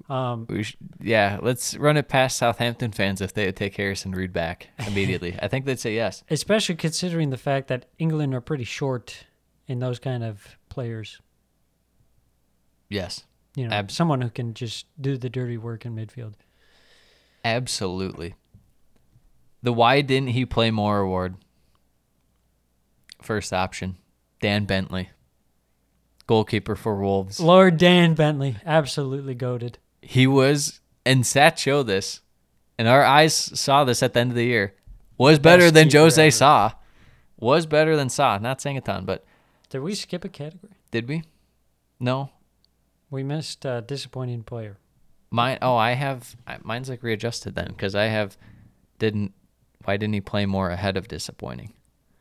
Um, while. We sh- yeah, let's run it past Southampton fans if they would take Harrison Reed back immediately. I think they'd say yes. especially considering the fact that England are pretty short in those kind of players. Yes, You know, Ab- someone who can just do the dirty work in midfield. absolutely. The why didn't he play more award? First option, Dan Bentley, goalkeeper for Wolves. Lord Dan Bentley, absolutely goaded. he was and Sat showed this, and our eyes saw this at the end of the year. Was better Best than Jose ever. Sa. Was better than Sa. Not saying a ton, but Did we skip a category? did we? No. We missed uh, disappointing player. Mine. Oh, I have. Mine's like readjusted then because I have. Didn't. Why didn't he play more ahead of disappointing?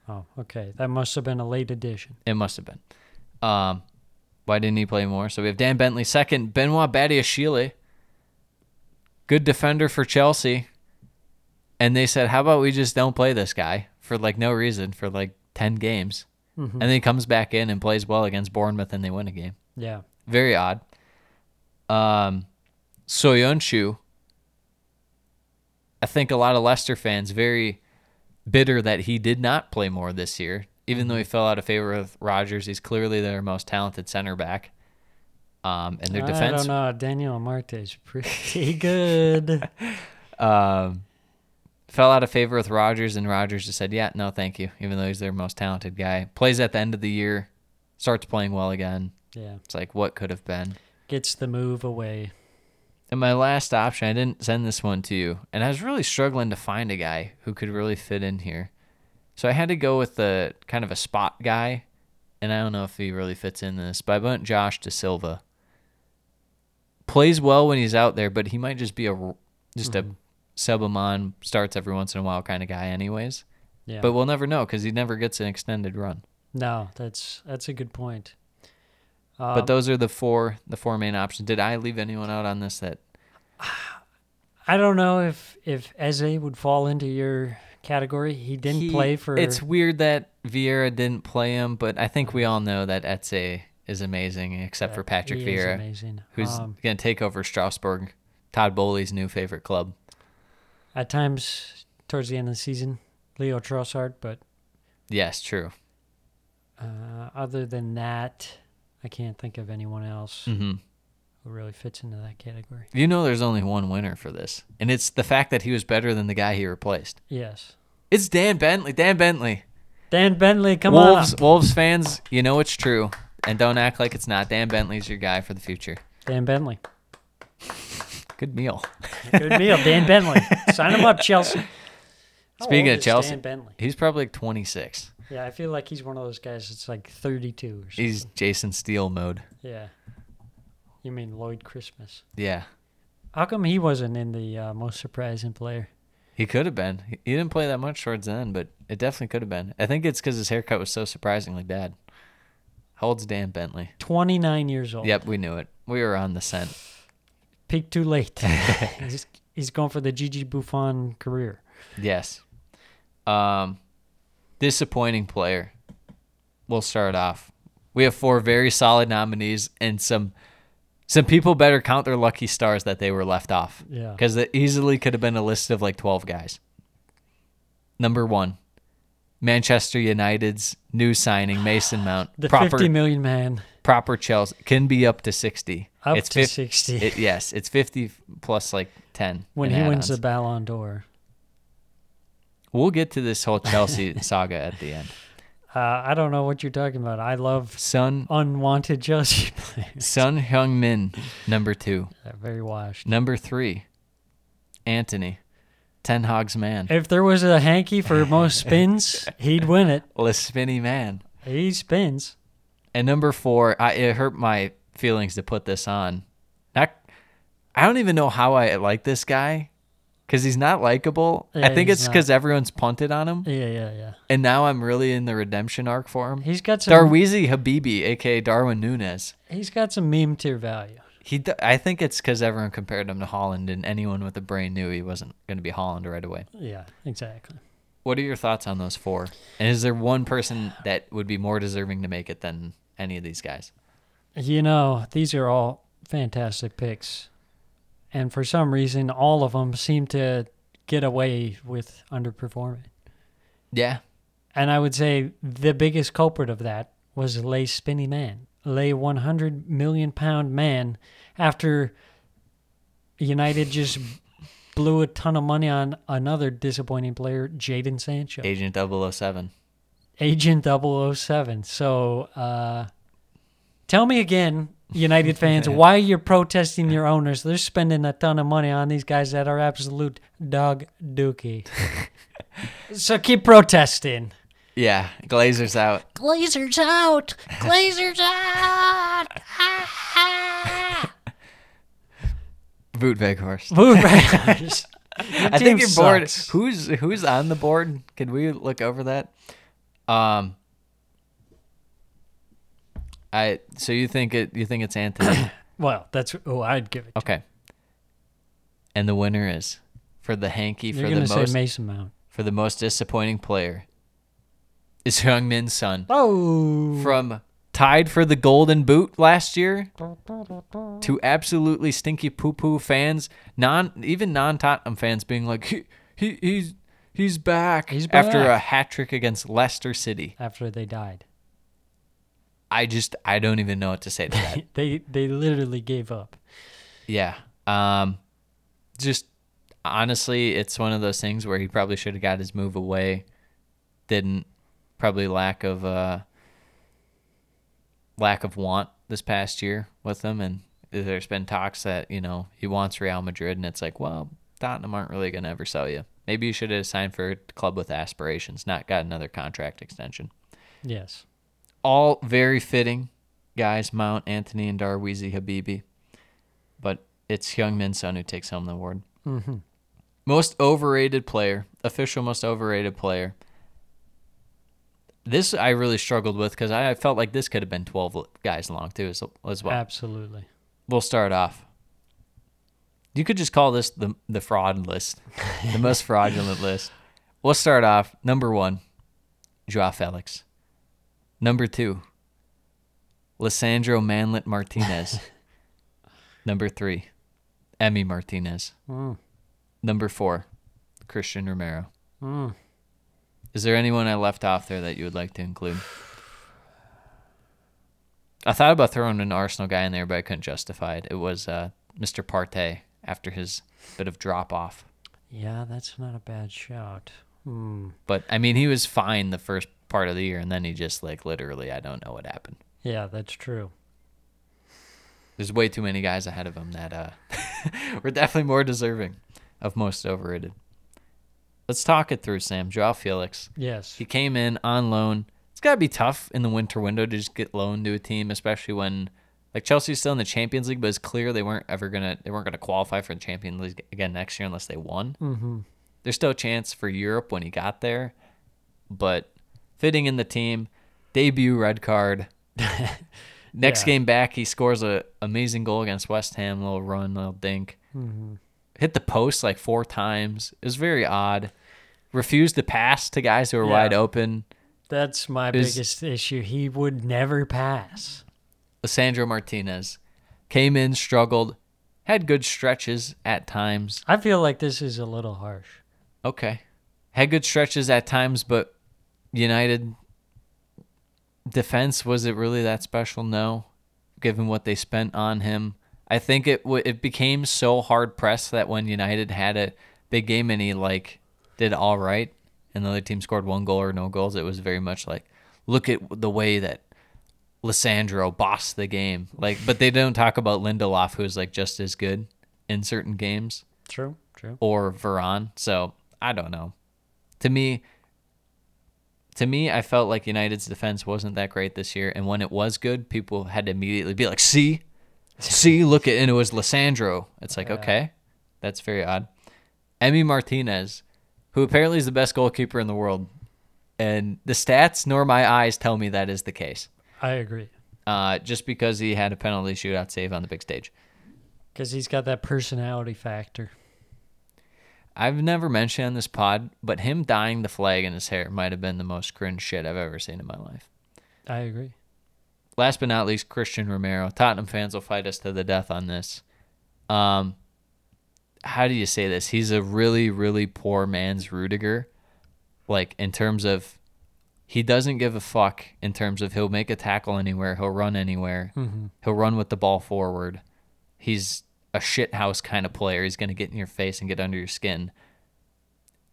Oh, okay. That must have been a late addition. It must have been. Um, why didn't he play more? So we have Dan Bentley second. Benoit Badiashile, good defender for Chelsea. And they said, "How about we just don't play this guy for like no reason for like ten games?" And then he comes back in and plays well against Bournemouth, and they win a game. Yeah. Very odd. Um, Soyuncu. I think a lot of Leicester fans very bitter that he did not play more this year, even though he fell out of favor with Rodgers. He's clearly their most talented center back. Um, and their I defense. don't know. Daniel Amartey is pretty good. Um, fell out of favor with Rodgers, and Rodgers just said, "Yeah, no, thank you." Even though he's their most talented guy, plays at the end of the year, starts playing well again. Yeah. It's like what could have been. Gets the move away. And my last option, I didn't send this one to you, and I was really struggling to find a guy who could really fit in here. So I had to go with the kind of a spot guy, and I don't know if he really fits in this, but I went Josh Dasilva. Plays well when he's out there, but he might just be a just a mm-hmm. sub him on, starts every once in a while kind of guy, anyways. Yeah. But we'll never know because he never gets an extended run. no, that's that's a good point. Um, but those are the four the four main options. Did I leave anyone out on this that I don't know if if Eze would fall into your category. He didn't He- play for. It's weird that Vieira didn't play him, but I think we all know that Eze is amazing, except for Patrick Vieira, who's Um, going to take over Strasbourg, Todd Boehly's new favorite club. at times towards the end of the season, Leo Trossard. But Yes, true. uh, other than that, I can't think of anyone else hmm who really fits into that category. You know, there's only one winner for this, and it's the fact that he was better than the guy he replaced. Yes, It's Dan Bentley. Dan Bentley. Dan Bentley, come Wolves, on, Wolves fans, you know it's true, and don't act like it's not. Dan Bentley's your guy for the future. Dan Bentley. Good meal. Good meal, Dan Bentley. Sign him up, Chelsea. How Speaking of Chelsea, he's probably like 26. Yeah, I feel like he's one of those guys that's like 32 or something. He's Jason Steele mode. Yeah. You mean Lloyd Christmas? Yeah. How come he wasn't in the uh, most surprising player? He could have been. He didn't play that much towards the end, but it definitely could have been. I think it's because his haircut was so surprisingly bad. How old's Dan Bentley? 29 years old. Yep, we knew it. We were on the scent. Peaked too late. he's, he's going for the Gigi Buffon career. Yes. Um, disappointing player. We'll start off. We have four very solid nominees, and some some people better count their lucky stars that they were left off. Yeah. Because it easily could have been a list of like twelve guys. Number one, Manchester United's new signing Mason Mount. The proper 50 million man proper Chelsea can be up to sixty. up it's to fif- 60 It, yes, it's fifty plus like ten. when in he wins the. Ballon d'Or. We'll get to this whole Chelsea saga at the end. Uh, I don't know what you're talking about. I love Son unwanted Chelsea players. Son Heung Min, number two. Yeah, very washed. Number three, Antony, Ten Hag's man. If there was a hanky for most spins, he'd win it. Le spinny man. He spins. And number four, I, it hurt my feelings to put this on. Not, I don't even know how I like this guy because he's not likable. I think it's because everyone's punted on him. Yeah, yeah, yeah. And now I'm really in the redemption arc for him. He's got some. Darweezy Habibi, aka Darwin Nunez. He's got some meme tier value. He, d- I think it's because everyone compared him to Haaland, and anyone with a brain knew he wasn't going to be Haaland right away. Yeah, exactly. What are your thoughts on those four? And is there one person that would be more deserving to make it than any of these guys? You know, these are all fantastic picks. And for some reason, all of them seem to get away with underperforming. Yeah, And I would say the biggest culprit of that was Lay Spinny Man. Lay 100 million pound man after United just blew a ton of money on another disappointing player, Jadon Sancho. Agent 007. Agent 007. So, uh, tell me again, United fans, why you're protesting your owners. They're spending a ton of money on these guys that are absolute dog dookie. so keep protesting. Yeah, Glazer's out. Glazers out! Glazers out! Wout Weghorst. Boo Raiders. Your I think team you're bored. Who's who's on the board? Can we look over that? Um. I so you think it you think it's Antony? Well, that's oh, I'd give it. okay. And the winner is for the hanky You're for the most Mason Mount. for the most disappointing player is Heung Min's son Oh, from tied for the golden boot last year to absolutely stinky poo poo fans, non even non Tottenham fans being like he, he he's he's back He's back after a hat trick against Leicester City. after they died, I just I don't even know what to say to that. they they literally gave up. yeah. Um just honestly, it's one of those things where he probably should have got his move away. Didn't probably lack of uh lack of want this past year with him and there's been talks that, you know, he wants Real Madrid and it's like, well, Tottenham aren't really gonna ever sell you. Maybe you should have signed for a club with aspirations, not got another contract extension. Yes. All very fitting guys, Mount, Antony, and Darweezy Habibi. But it's Young Min Son who takes home the award. Mm-hmm. Most overrated player, official most overrated player. This I really struggled with because I felt like this could have been 12 guys long too as, as well. Absolutely. We'll start off. You could just call this the the fraud list, the most fraudulent list. We'll start off number one, Joao Felix. Number two, Lisandro Manlet Martinez. number three, Emi Martinez. Mm. Number four, Cristian Romero. Mm. Is there anyone I left off there that you would like to include? I thought about throwing an Arsenal guy in there, but I couldn't justify it. It was uh, Mr. Partey after his bit of drop off. Yeah, that's not a bad shout. Hmm. But I mean, he was fine the first part of the year, and then he just like literally, I don't know what happened. Yeah, that's true. There's way too many guys ahead of him that uh, were definitely more deserving of most overrated. Let's talk it through, Sam. Joao Felix. Yes. He came in on loan. It's got to be tough in the winter window to just get loaned to a team, especially when like Chelsea's still in the Champions League, but it's clear they weren't ever gonna they weren't gonna qualify for the Champions League again next year unless they won. Mm-hmm. There's still a chance for Europe when he got there, but fitting in the team, debut red card. Next Yeah. game back, he scores a amazing goal against West Ham. Little run, little dink. Mm-hmm. Hit the post like four times. It was very odd. Refused to pass to guys who were Yeah. wide open. That's my biggest issue. He would never pass. Lisandro Martinez came in, struggled, had good stretches at times. I feel like this is a little harsh. Okay. Had good stretches at times, but United defense was it really that special? No, given what they spent on him. I think it w- it became so hard pressed that when United had a big game and he like did all right, and the other team scored one goal or no goals, it was very much like, look at the way that Lisandro bossed the game. Like, but they don't talk about Lindelof, who's like just as good in certain games True. True. or Varane. So I don't know. To me, to me, I felt like United's defense wasn't that great this year, and when it was good, people had to immediately be like, "See, see, look at," and it was Lisandro. It's like, okay, that's very odd. Emi Martinez, who apparently is the best goalkeeper in the world, and the stats nor my eyes tell me that is the case. I agree. Uh, just because he had a penalty shootout save on the big stage. Because he's got that personality factor. I've never mentioned on this pod, but him dyeing the flag in his hair might have been the most cringe shit I've ever seen in my life. I agree. Last but not least, Cristian Romero. Tottenham fans will fight us to the death on this. Um, how do you say this? He's a really, really poor man's Rudiger. Like in terms of, he doesn't give a fuck. In terms of he'll make a tackle anywhere, he'll run anywhere, Mm-hmm. he'll run with the ball forward. He's a shithouse kind of player. He's gonna get in your face and get under your skin.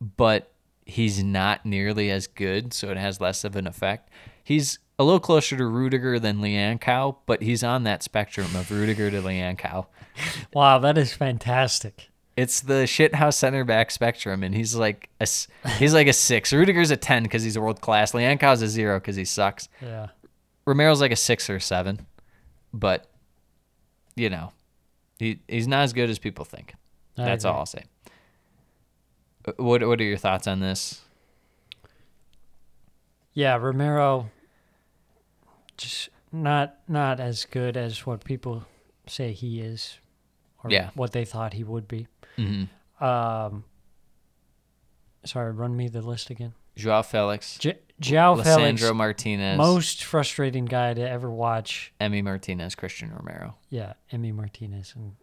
But he's not nearly as good, so it has less of an effect. He's a little closer to Rudiger than Lyanco, but he's on that spectrum of Rudiger to Lyanco. Wow, that is fantastic. It's the shithouse center back spectrum, and he's like a he's like a six. Rudiger's a ten because he's a world class. Lyanco's a zero because he sucks. Yeah. Romero's like a six or seven, but you know, he he's not as good as people think. I That's agree. all I'll say. Uh, What what are your thoughts on this? Yeah, Romero just not not as good as what people say he is or Yeah. what they thought he would be. Mm-hmm. Um Sorry, run me the list again. Joao Felix, J- Joao Felix, Lisandro Martinez, most frustrating guy to ever watch. Emi Martinez, Cristian Romero, Yeah, Emi Martinez and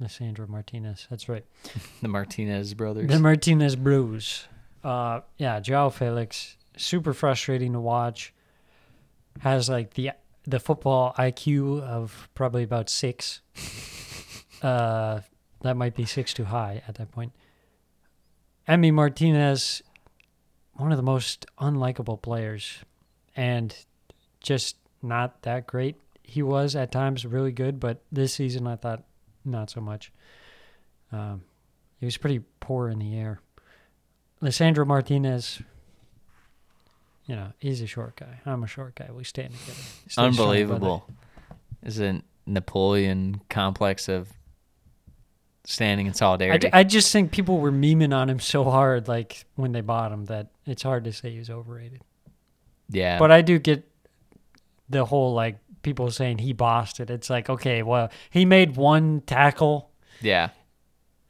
Lisandro Martinez. That's right. the Martinez brothers. The Martinez Blues. Uh, yeah, Joao Felix, super frustrating to watch. Has like the the football IQ of probably about six. uh, that might be six too high at that point. Emi Martinez, one of the most unlikable players, and just not that great. He was at times really good, but this season I thought not so much. Um, he was pretty poor in the air. Lisandro Martinez, you know, he's a short guy. I'm a short guy. We stand together. Stay. Unbelievable. Is a Napoleon complex of standing in solidarity. ju- I just think people were memeing on him so hard, like when they bought him, that it's hard to say he's overrated. yeah. But I do get the whole like people saying he bossed it. It's like okay, well he made one tackle, yeah.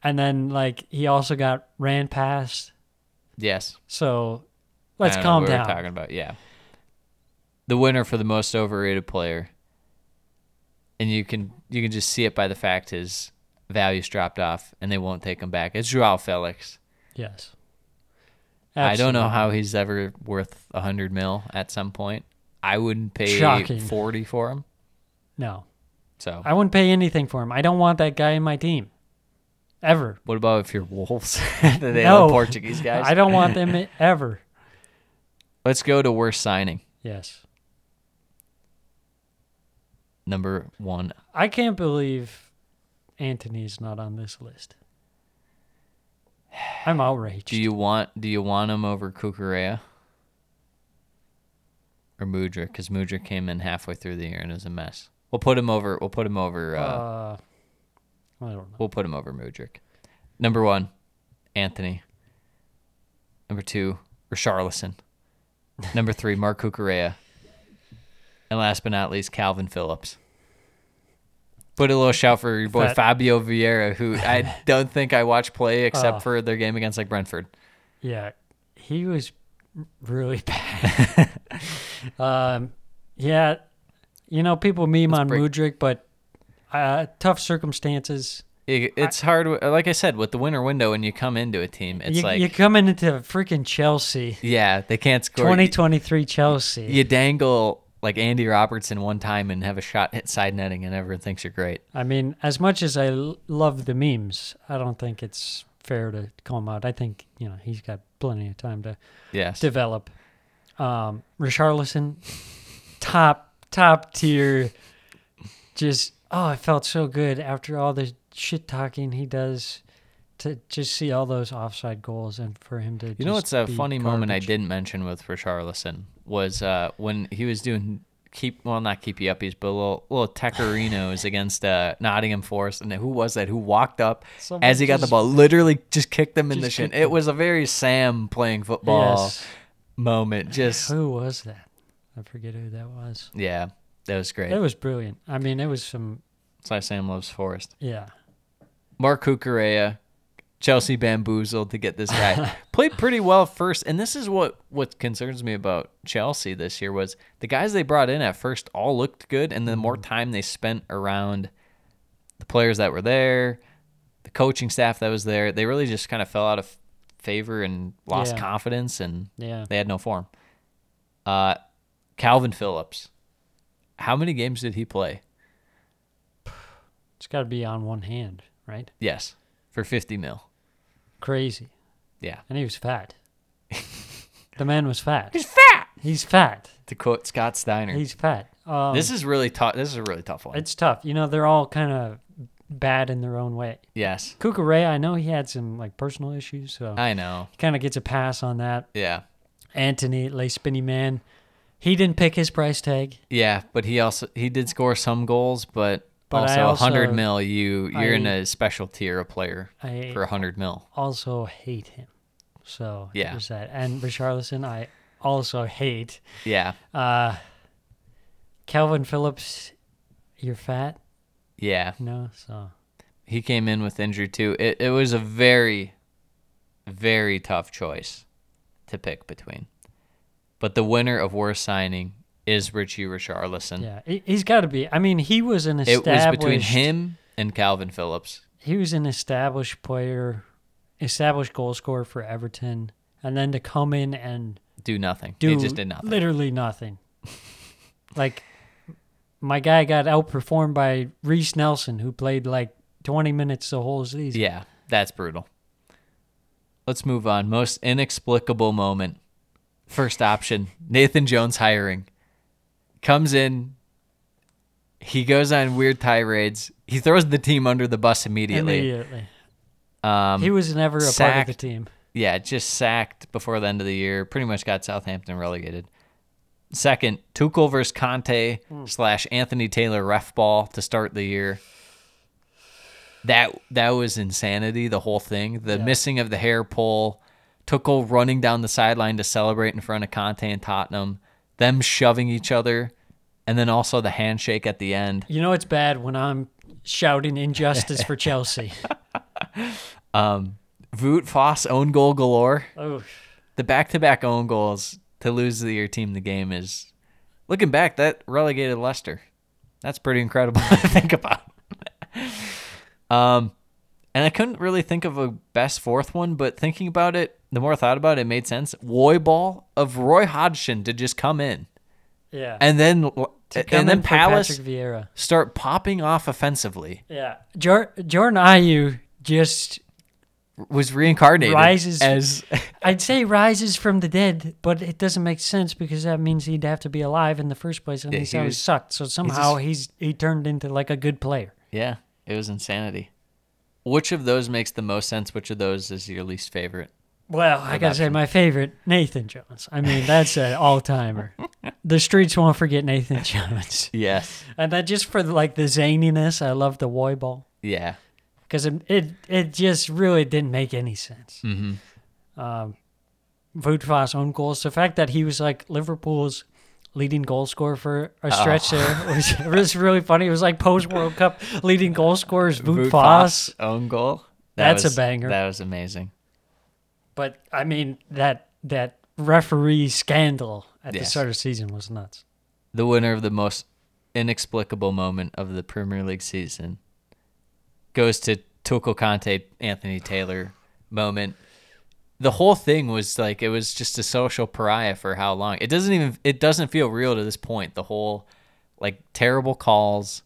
and then like he also got ran past. Yes. So let's I calm what down. We're talking about yeah. The winner for the most overrated player, and you can you can just see it by the fact his values dropped off, and they won't take him back. It's Joao Felix. Yes. I don't know how he's ever worth a hundred mil at some point. I wouldn't pay Shocking. forty for him. No, So I wouldn't pay anything for him. I don't want that guy in my team, ever. what about if you're Wolves? they no, Portuguese guys. I don't want them ever. Let's go to worst signing. Yes. Number one. I can't believe Antony's not on this list. I'm outraged. Do you want do you want him over Cucurella? Or Mudryk? Because Mudryk came in halfway through the year and is a mess. We'll put him over. We'll put him over. Uh, Uh, I don't know. we'll put him over Mudryk. Number one, Antony. Number two, Richarlison. Number three, Mark Cucurella. And last but not least, Kalvin Phillips. Put a little shout for your boy Fat- Fabio Vieira, who I don't think I watched play except Oh. for their game against like Brentford. Yeah, he was really bad. um, yeah, you know, people meme on break- Mudryk, but uh, tough circumstances. It, it's hard. Like I said, with the winter window, when you come into a team, it's you, like, you're coming into freaking Chelsea, yeah, they can't score. 2023 Chelsea. You dangle like Andy Robertson one time and have a shot hit side netting, and everyone thinks you're great. I mean, as much as I l- love the memes, I don't think it's fair to call him out. I think you know he's got plenty of time to Yes. develop. Um, Richarlison, top top tier. Just oh, I felt so good after all the shit talking he does to just see all those offside goals and for him to. You know what's a funny moment I didn't mention with Richarlison was uh, when he was doing keep well not keepy uppies but little little Tecarinos against uh, Nottingham Forest and who was that who walked up Someone as he got the ball literally just kicked them in the shin. It was a very Sam playing football Yes. moment. Just Who was that? I forget who that was. yeah, that was great. It was brilliant. I mean, it was some That's why Sam loves Forest. yeah. Mark Cucurella, Chelsea bamboozled to get this guy. Played pretty well first, and this is what what concerns me about Chelsea this year was the guys they brought in at first all looked good, and the more time they spent around the players that were there, the coaching staff that was there, they really just kind of fell out of favor and lost Yeah. confidence, and Yeah. they had no form. Uh, Kalvin Phillips, how many games did he play? It's got to be on one hand, right? Yes, for fifty mil. Crazy. Yeah. And he was fat. the man was fat. He's fat. He's fat. To quote Scott Steiner. He's fat. Um, This is really tough. This is a really tough one. it's tough. You know, they're all kind of bad in their own way. yes, Cucurella, I know he had some like personal issues, so I know. he kind of gets a pass on that. Yeah, Antony, Lay Spinny Man, he didn't pick his price tag. yeah, but he also he did score some goals, but, But I also a hundred mil. You you're in a special tier of player I for a hundred mil. also hate him. So Yeah. there's that. And Richarlison, I also hate. Yeah, Uh, Kalvin Phillips, you're fat, yeah. no? So He came in with injury too. It it was a very, very tough choice to pick between. But the winner of worst signing is Richie Richarlison. yeah, he, he's got to be. I mean, he was an It established. was between him and Kalvin Phillips. He was an established player, established goal scorer for Everton, and then to come in and Do nothing. do he just did nothing. literally nothing. like my guy got outperformed by Reiss Nelson, who played like 20 minutes the whole season. Yeah, that's brutal. Let's move on. Most inexplicable moment. First option Nathan Jones hiring. Comes in. He goes on weird tirades. He throws the team under the bus immediately. Immediately. Um, He was never a part of the team. yeah, just sacked before the end of the year. Pretty much got Southampton relegated. Second, Tuchel versus Conte slash Anthony Taylor ref ball to start the year. That that was insanity. The whole thing, the missing of the hair pull, Tuchel running down the sideline to celebrate in front of Conte and Tottenham, them shoving each other, and then also the handshake at the end. You know it's bad when I'm shouting injustice for Chelsea. Wout Faes own goal galore. Oh, the back-to-back own goals to lose the your team the game is looking back that relegated Leicester. That's pretty incredible to think about. um, and I couldn't really think of a best fourth one, but thinking about it, the more I thought about it, it made sense. Roy ball of Roy Hodgson to just come in, yeah. and then and then Palace Vieira. start popping off offensively. Yeah. Jor- Jordan Ayew just Was reincarnated Rises- as I'd say rises from the dead, but it doesn't make sense because that means he'd have to be alive in the first place, and Yeah, he's he always was- sucked. So somehow just- he's he turned into like a good player. yeah, it was insanity. Which of those makes the most sense? Which of those is your least favorite? Well, I gotta say my favorite, Nathan Jones. I mean, that's an all timer. the streets won't forget Nathan Jones, Yes. and that just for like the zaniness. I love the Woy ball Yeah. because it, it it just really didn't make any sense. Mm-hmm. Um, own goals. The fact that he was like Liverpool's leading goal scorer for a stretch Oh. there was, was really funny. It was like post World Cup leading goal scorers Wout Wout Faes. Faes own goal. That's a banger. That was amazing. But I mean that that referee scandal at the start of the season was nuts. The winner of the most inexplicable moment of the Premier League season goes to Tuchel Conte, Anthony Taylor moment. The whole thing was like it was just a social pariah for how long? It doesn't even it doesn't feel real to this point. The whole like terrible calls,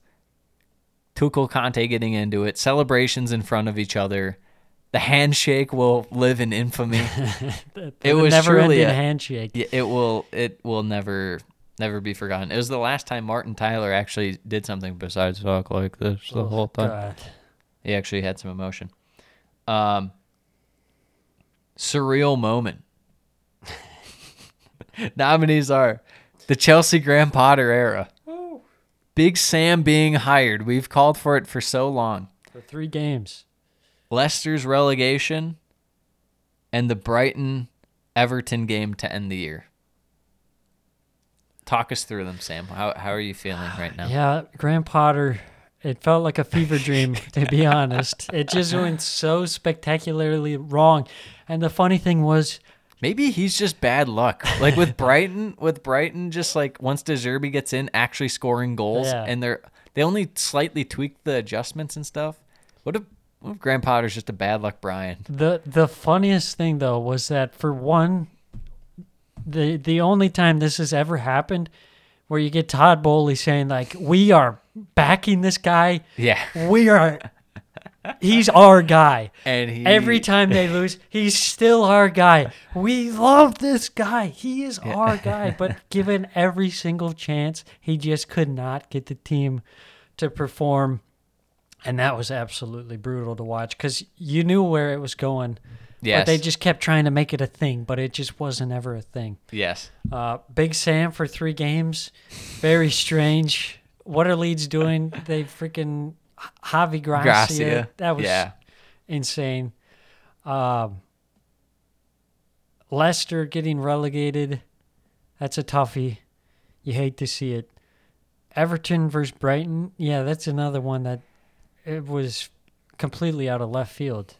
Tuchel Conte getting into it, celebrations in front of each other. The handshake will live in infamy. it The was never truly a- handshake. It will. It will never, never be forgotten. It was the last time Martin Tyler actually did something besides talk like this the whole time. God. He actually had some emotion. Um, surreal moment. Nominees are the Chelsea Graham Potter era. Big Sam being hired. We've called for it for so long. For three games. Leicester's relegation and the Brighton Everton game to end the year. Talk us through them, Sam. How how are you feeling right now? Yeah, Graham Potter. It felt like a fever dream, to be honest. It just went so spectacularly wrong. And the funny thing was, Maybe he's just bad luck. Like with Brighton, with Brighton, just like once De Zerbi gets in, actually scoring goals, Yeah. and they're they only slightly tweaked the adjustments and stuff. What if what if Graham Potter's just a bad luck Brian? the the funniest thing though was that for one, the the only time this has ever happened, where you get Todd Boehly saying like, "We are backing this guy. Yeah, We are." He's our guy. and he Every time they lose, he's still our guy. We love this guy. He is our guy. But given every single chance, he just could not get the team to perform. And that was absolutely brutal to watch because you knew where it was going. yes, But they just kept trying to make it a thing, but it just wasn't ever a thing. yes. Uh, Big Sam for three games. Very strange. What are Leeds doing? They freaking Javi Gracia. Gracia. That was yeah. insane. Um, Leicester getting relegated. That's a toughie. You hate to see it. Everton versus Brighton. Yeah, that's another one that it was completely out of left field.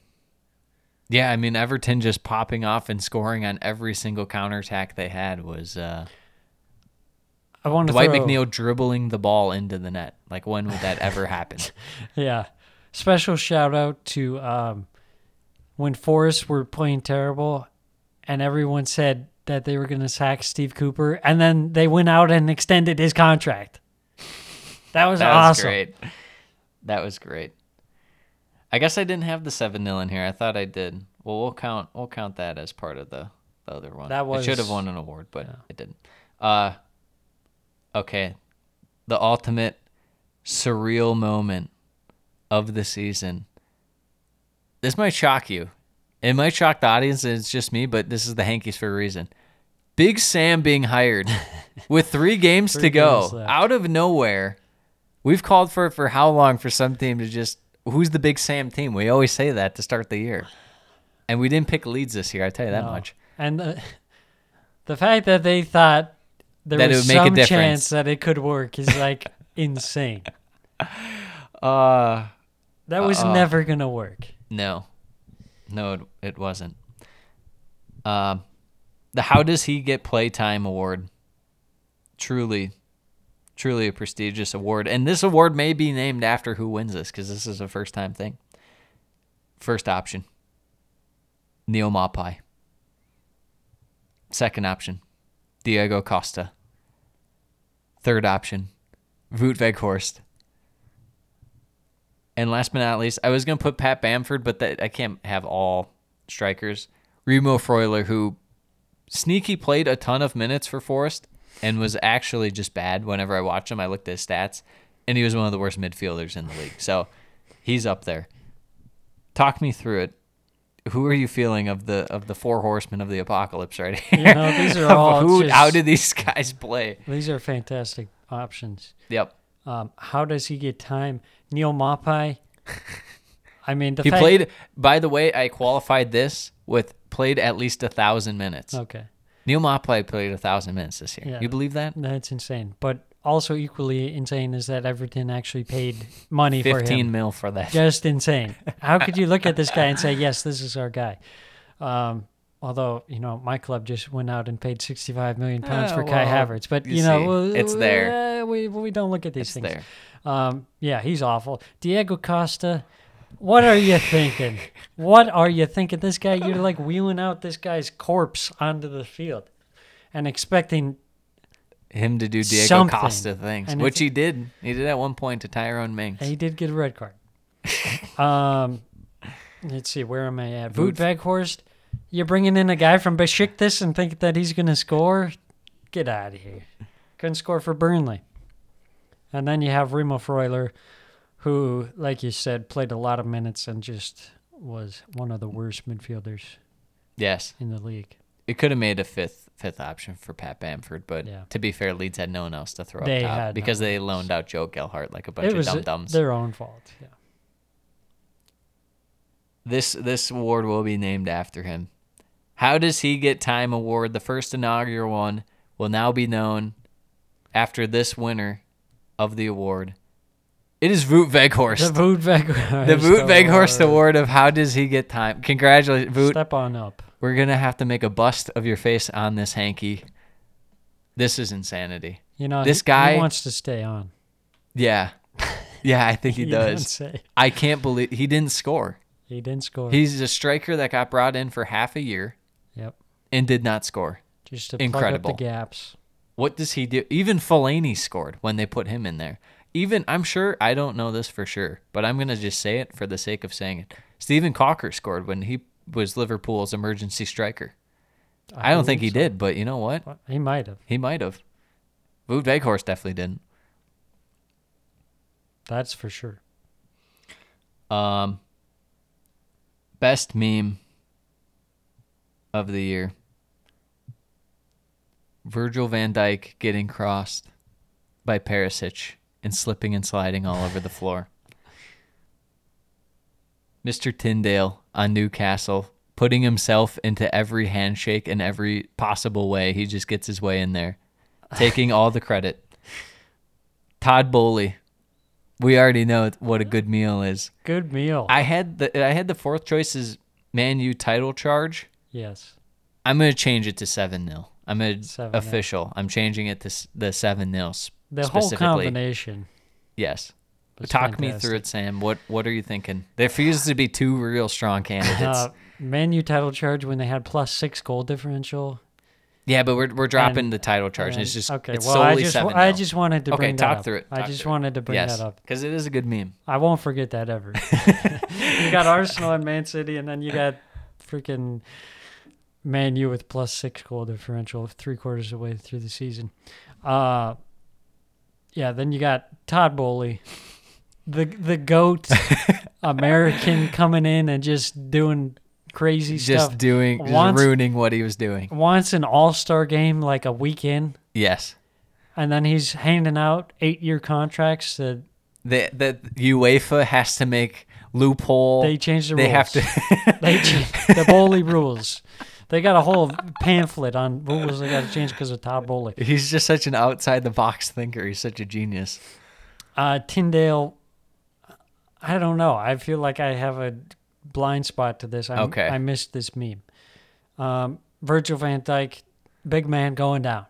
Yeah, I mean Everton just popping off and scoring on every single counterattack they had was uh, I want to Dwight throw, McNeil dribbling the ball into the net. Like when would that ever happen? Yeah. Special shout out to um, when Forest were playing terrible and everyone said that they were going to sack Steve Cooper and then they went out and extended his contract. That was That was awesome. great. That was great. I guess I didn't have the seven 0 in here. I thought I did. Well, we'll count. We'll count that as part of the, the other one. That I should have won an award, but I didn't. Uh, okay, the ultimate surreal moment of the season. This might shock you. It might shock the audience. and It's just me, but this is the Hankies for a reason. Big Sam being hired with three games Three to go games out of nowhere. We've called for it for how long for some team to just who's the Big Sam team? We always say that to start the year, and we didn't pick leads this year. I tell you that No. much. And the, the fact that they thought there That was some chance that it could work is like insane. Uh That was Uh-uh. never gonna work. no, no, it, it wasn't. Um, the How Does He Get Playtime Award. Truly, truly a prestigious award, and this award may be named after who wins this because this is a first time thing. First option. Neal Maupay. Second option, Diego Costa. Third option, Wout Weghorst. And last but not least, I was gonna put Pat Bamford, but that I can't have all strikers. Remo Freuler, who sneaky played a ton of minutes for Forest and was actually just bad whenever I watched him. I looked at his stats, and he was one of the worst midfielders in the league. So he's up there. Talk me through it. Who are you feeling of the of the four horsemen of the apocalypse right here? You know, these are all Who, just- how did these guys play? These are fantastic options. Yep. Um, how does he get time? Neal Maupay. I mean, the He fact- played. By the way, I qualified this with played at least a thousand minutes. Okay, Neal Maupay played a thousand minutes this year. Yeah. You believe that? that's insane. But also equally insane is that Everton actually paid money for Fifteen mil for that. Just insane. How could you look at this guy and say, "Yes, this is our guy"? Um, although you know, my club just went out and paid sixty-five million pounds Ah, for Kai well, Havertz, but you you, know, see, it's there. uh, we we don't look at these It's things. there. Um, yeah, he's awful. Diego Costa, what are you thinking? what are you thinking? This guy, you're like wheeling out this guy's corpse onto the field and expecting. Him to do Diego Something. Costa things, And which he did. He did at one point to Tyrone Mings. He did get a red card. um, let's see, where am I at? Wout Weghorst, you're bringing in a guy from Besiktas and think that he's going to score? Get out of here. Couldn't score for Burnley. And then you have Remo Freuler, who, like you said, played a lot of minutes and just was one of the worst midfielders Yes, in the league. it could have made a fifth fifth option for Pat Bamford, but Yeah. to be fair, Leeds had no one else to throw They up top no because one they else. loaned out Joe Gelhardt like a bunch it of was dum dums. their own fault. Yeah. This this award will be named after him. How does he get time award? The first inaugural one will now be known after this winner of the award. It is Wout Weghorst. The Wout Weghorst. The Wout Weghorst award of how does he get time? Congratulations, Wout. Step on up. We're gonna have to make a bust of your face on this hanky. This is insanity. You know, This he- guy- he wants to stay on. Yeah, yeah, I think he does. I can't believe he didn't score. He didn't score. He's a striker that got brought in for half a year yep. and did not score. Just to Incredible. plug up the gaps. What does he do? Even Fellaini scored when they put him in there. Even I'm sure I don't know this for sure, but I'm gonna just say it for the sake of saying it. Steven Caulker scored when he was Liverpool's emergency striker. I, don't think he believe did, but you know what? He might have. He might have. Wout Weghorst definitely didn't. That's for sure. Um, best meme of the year. Virgil van Dijk getting crossed by Perisic and slipping and sliding all over the floor. Mr. Tindall on Newcastle putting himself into every handshake in every possible way. He just gets his way in there, taking all the credit. Todd Boehly. We already know what a good meal is. Good meal. I had the I had the fourth choice is Man U title charge. yes. I'm gonna change it to seven 0 I'm 7-0. official. I'm changing it to the seven 0 The whole combination. Yes. Talk me through it, Sam. What What are you thinking? There refuses to be two real strong candidates. Uh, Man U title charge when they had plus six goal differential. Yeah, but we're we're dropping And- the title charge. and it's just okay. it's well, solely I just seven. I just wanted to okay. bring that Talk up. through it. I just wanted to bring yes, that up. because it is a good meme. I won't forget that ever. you got Arsenal and Man City, and then you got freaking Man U with plus six goal differential three quarters of the way through the season. Uh, yeah, then you got Todd Boehly, the the goat American coming in and just doing crazy Just stuff. doing, just Once- ruining what he was doing. Wants an All Star game like a weekend, Yes. and then he's handing out eight year contracts that The the UEFA has to make loophole. they change the They rules. They have to. They ch- the Boehly rules. They got a whole pamphlet on rules they got to change because of Todd Boehly. He's just such an outside the box thinker. He's such a genius. Uh, Tindall, I don't know. I feel like I have a blind spot to this. I, Okay. I missed this meme. Um, Virgil van Dijk, big man going down.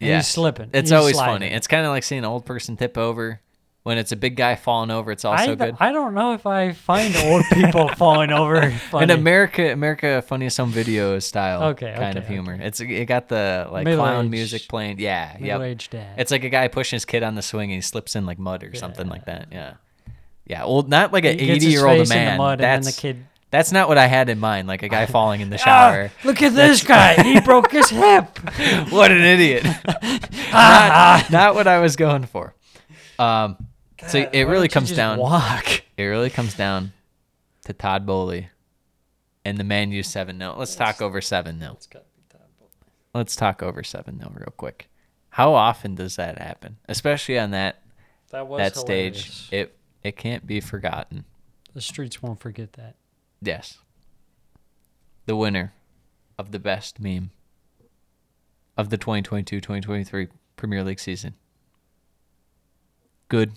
Yeah, He's slipping. It's He's always sliding. funny. It's kind of like seeing an old person tip over. When it's a big guy falling over, it's also I, good. I don't know if I find old people falling over funny. In America, America Funniest Home Video style Okay, kind of okay, humor. It's it got the like Middle clown age- music playing. Yeah, yep. Middle-aged dad. It's like a guy pushing his kid on the swing and he slips in like mud or something like that. Yeah, yeah. Old, not like an He gets his eighty-year-old the man. then that's the kid- That's not what I had in mind. Like a guy falling in the Ah, shower. look at this guy. He broke his hip. what an idiot. not, not what I was going for. Um, so it really comes down. Walk. It really comes down to Todd Boehly and the Man U seven. No, let's talk over seven now. Let's talk over seven now, real quick. How often does that happen, especially on that That was that stage? It it can't be forgotten. The streets won't forget that. Yes. The winner of the best meme of the 2022-2023 Premier League season. Good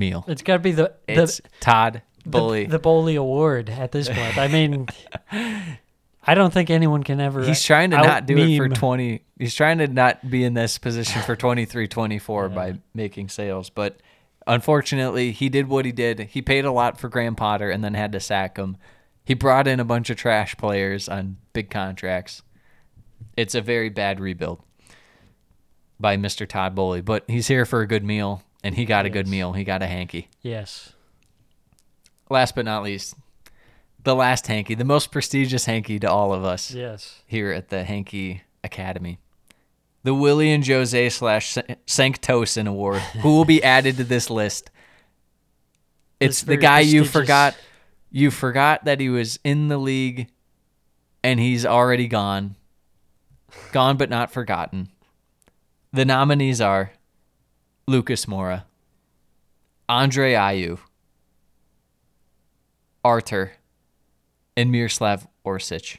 meal. It's got to be the the, It's Todd the Bully. the Boehly Award at this point. I mean, I don't think anyone can ever. He's trying to not do it for 20. He's trying to not be in this position for 23 24 by making sales. But unfortunately, he did what he did. He paid a lot for Graham Potter and then had to sack him. He brought in a bunch of trash players on big contracts. It's a very bad rebuild by Mr. Todd Boehly. But he's here for a good meal, and he got a good meal. He got a hanky. Yes. Last but not least, the last hanky, the most prestigious hanky to all of us Yes. here at the Hanky Academy. The Willie and Jose slash Sanctosin Award, who will be added to this list. It's the guy you forgot. You forgot that he was in the league, and he's already gone. Gone but not forgotten. The nominees are Lucas Moura, Andre Ayew, Arthur, and Miroslav Orsic.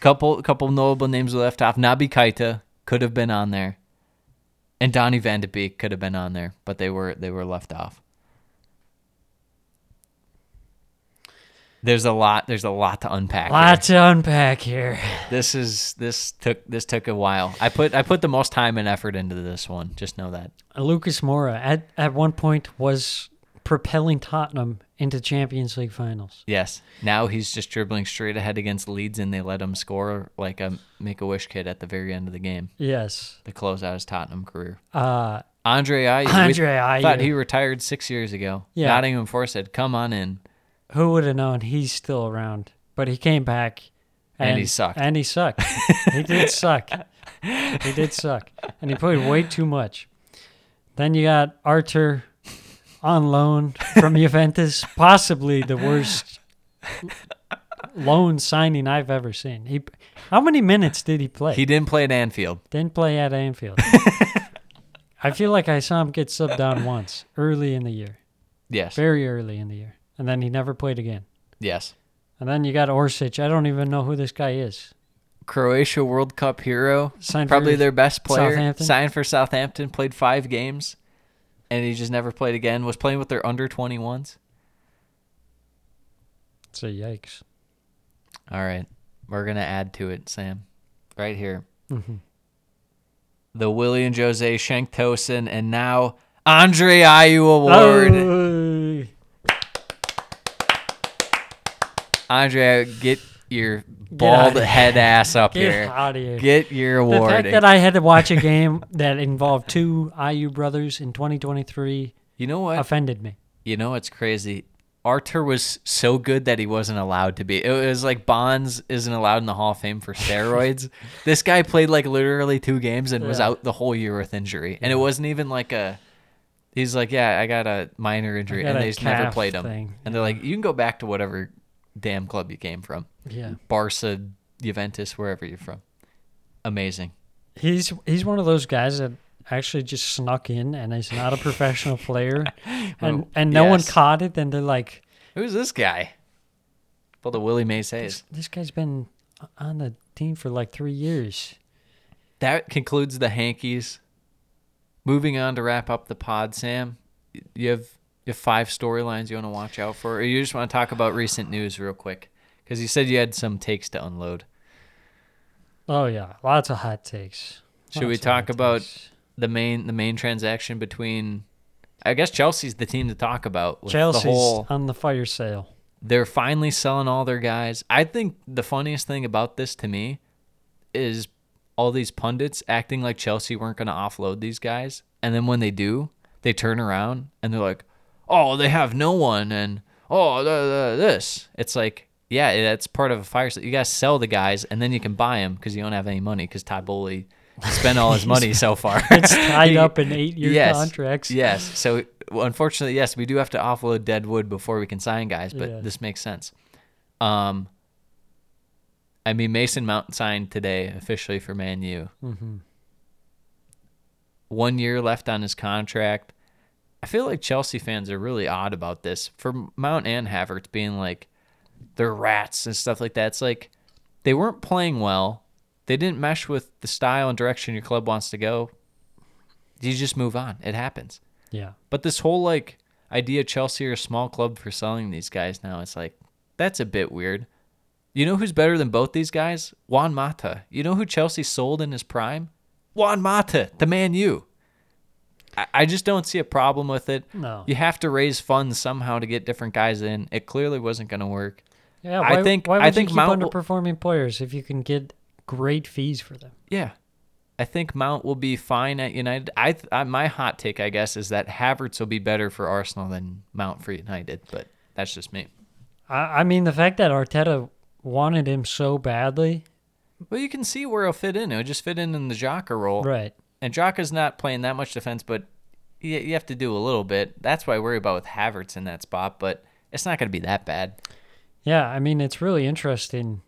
Couple couple notable names left off. Naby Keita could have been on there. And Donny Van de Beek could have been on there, but they were they were left off. There's a lot there's a lot to unpack. here. Lot to unpack here. This is this took this took a while. I put I put the most time and effort into this one. Just know that. Lucas Moura at at one point was propelling Tottenham into Champions League finals. Yes. Now he's just dribbling straight ahead against Leeds and they let him score like a make a wish kid at the very end of the game Yes. to close out his Tottenham career. Uh, Andre Ayew. we Andre Ayew. Thought he retired six years ago. Yeah. Nottingham Forest said, "Come on in." Who would have known he's still around? But he came back, And he sucked. And he sucked. he did suck. He did suck, and he played way too much. Then you got Arthur on loan from Juventus, possibly the worst loan signing I've ever seen. He, how many minutes did he play? He didn't play at Anfield. Didn't play at Anfield. I feel like I saw him get subbed down once early in the year, Yes. very early in the year, and then he never played again. Yes. And then you got Orsic. I don't even know who this guy is. Croatia World Cup hero. Signed probably for their best player. Southampton? Signed for Southampton. Played five games, and he just never played again. Was playing with their under twenty ones. So yikes. All right, we're gonna add to it, Sam. Right here. Mm-hmm. The Willie and Jose Shanktosen and now Andre Ayew Award. Oh, Andre, get your bald outta head ass up Get here. outta here. Get your award. The fact that I had to watch a game that involved two Ayew brothers in 2023 you know what? offended me. You know what's crazy? Arthur was so good that he wasn't allowed to be. It was like Bonds isn't allowed in the Hall of Fame for steroids. this guy played like literally two games and was out the whole year with injury. And it wasn't even like a. He's like, yeah, I got a minor injury, got and they just never played him. thing. And they're like, you can go back to whatever damn club you came from, Yeah. Barca, Juventus, wherever you're from. Amazing. He's he's one of those guys that actually just snuck in and is not a professional player, and and no one caught it. And they're like, Who's this guy? Well, the Willie Mays Hayes. this guy's been on the team for like three years. that concludes the hankies. Moving on to wrap up the pod, Sam. You have you have five storylines you want to watch out for, or you just want to talk about recent news real quick? Because you said you had some takes to unload. Oh yeah, lots of hot takes. Should we Lots of talk about takes. the main the main transaction between? I guess Chelsea's the team to talk about. With Chelsea's the whole, on the fire sale? they're finally selling all their guys. I think the funniest thing about this to me is all these pundits acting like Chelsea weren't going to offload these guys, and then when they do, they turn around and they're like, "Oh, they have no one," and "Oh, the, the, this." It's like, yeah, that's part of a fire sale. You got to sell the guys, and then you can buy them because you don't have any money because Todd Boehly spent all his money so far. It's tied up in eight-year yes, contracts. Yes. So unfortunately, yes, we do have to offload dead wood before we can sign guys, but Yeah. this makes sense. Um, I mean, Mason Mount signed today officially for Man U. Mm-hmm. One year left on his contract. I feel like Chelsea fans are really odd about this. For Mount and Havertz being like, they're rats and stuff like that. It's like they weren't playing well. They didn't mesh with the style and direction your club wants to go. You just move on. It happens. Yeah. But this whole like idea Chelsea are a small club for selling these guys now, it's like that's a bit weird. You know who's better than both these guys? Juan Mata. You know who Chelsea sold in his prime? Juan Mata, the man you. I, just don't see a problem with it. No. You have to raise funds somehow to get different guys in. It clearly wasn't going to work. Yeah, I think- why would I you keep Mount will- underperforming players if you can get great fees for them? Yeah. I think Mount will be fine at United. I, th- I my hot take, I guess, is that Havertz will be better for Arsenal than Mount for United, but that's just me. I, I mean, the fact that Arteta wanted him so badly, Well, you can see where he'll fit in. He'll just fit in in the Xhaka role. right? And Xhaka's not playing that much defense, but you, you have to do a little bit. That's why I worry about with Havertz in that spot, but it's not going to be that bad. Yeah, I mean, it's really interesting.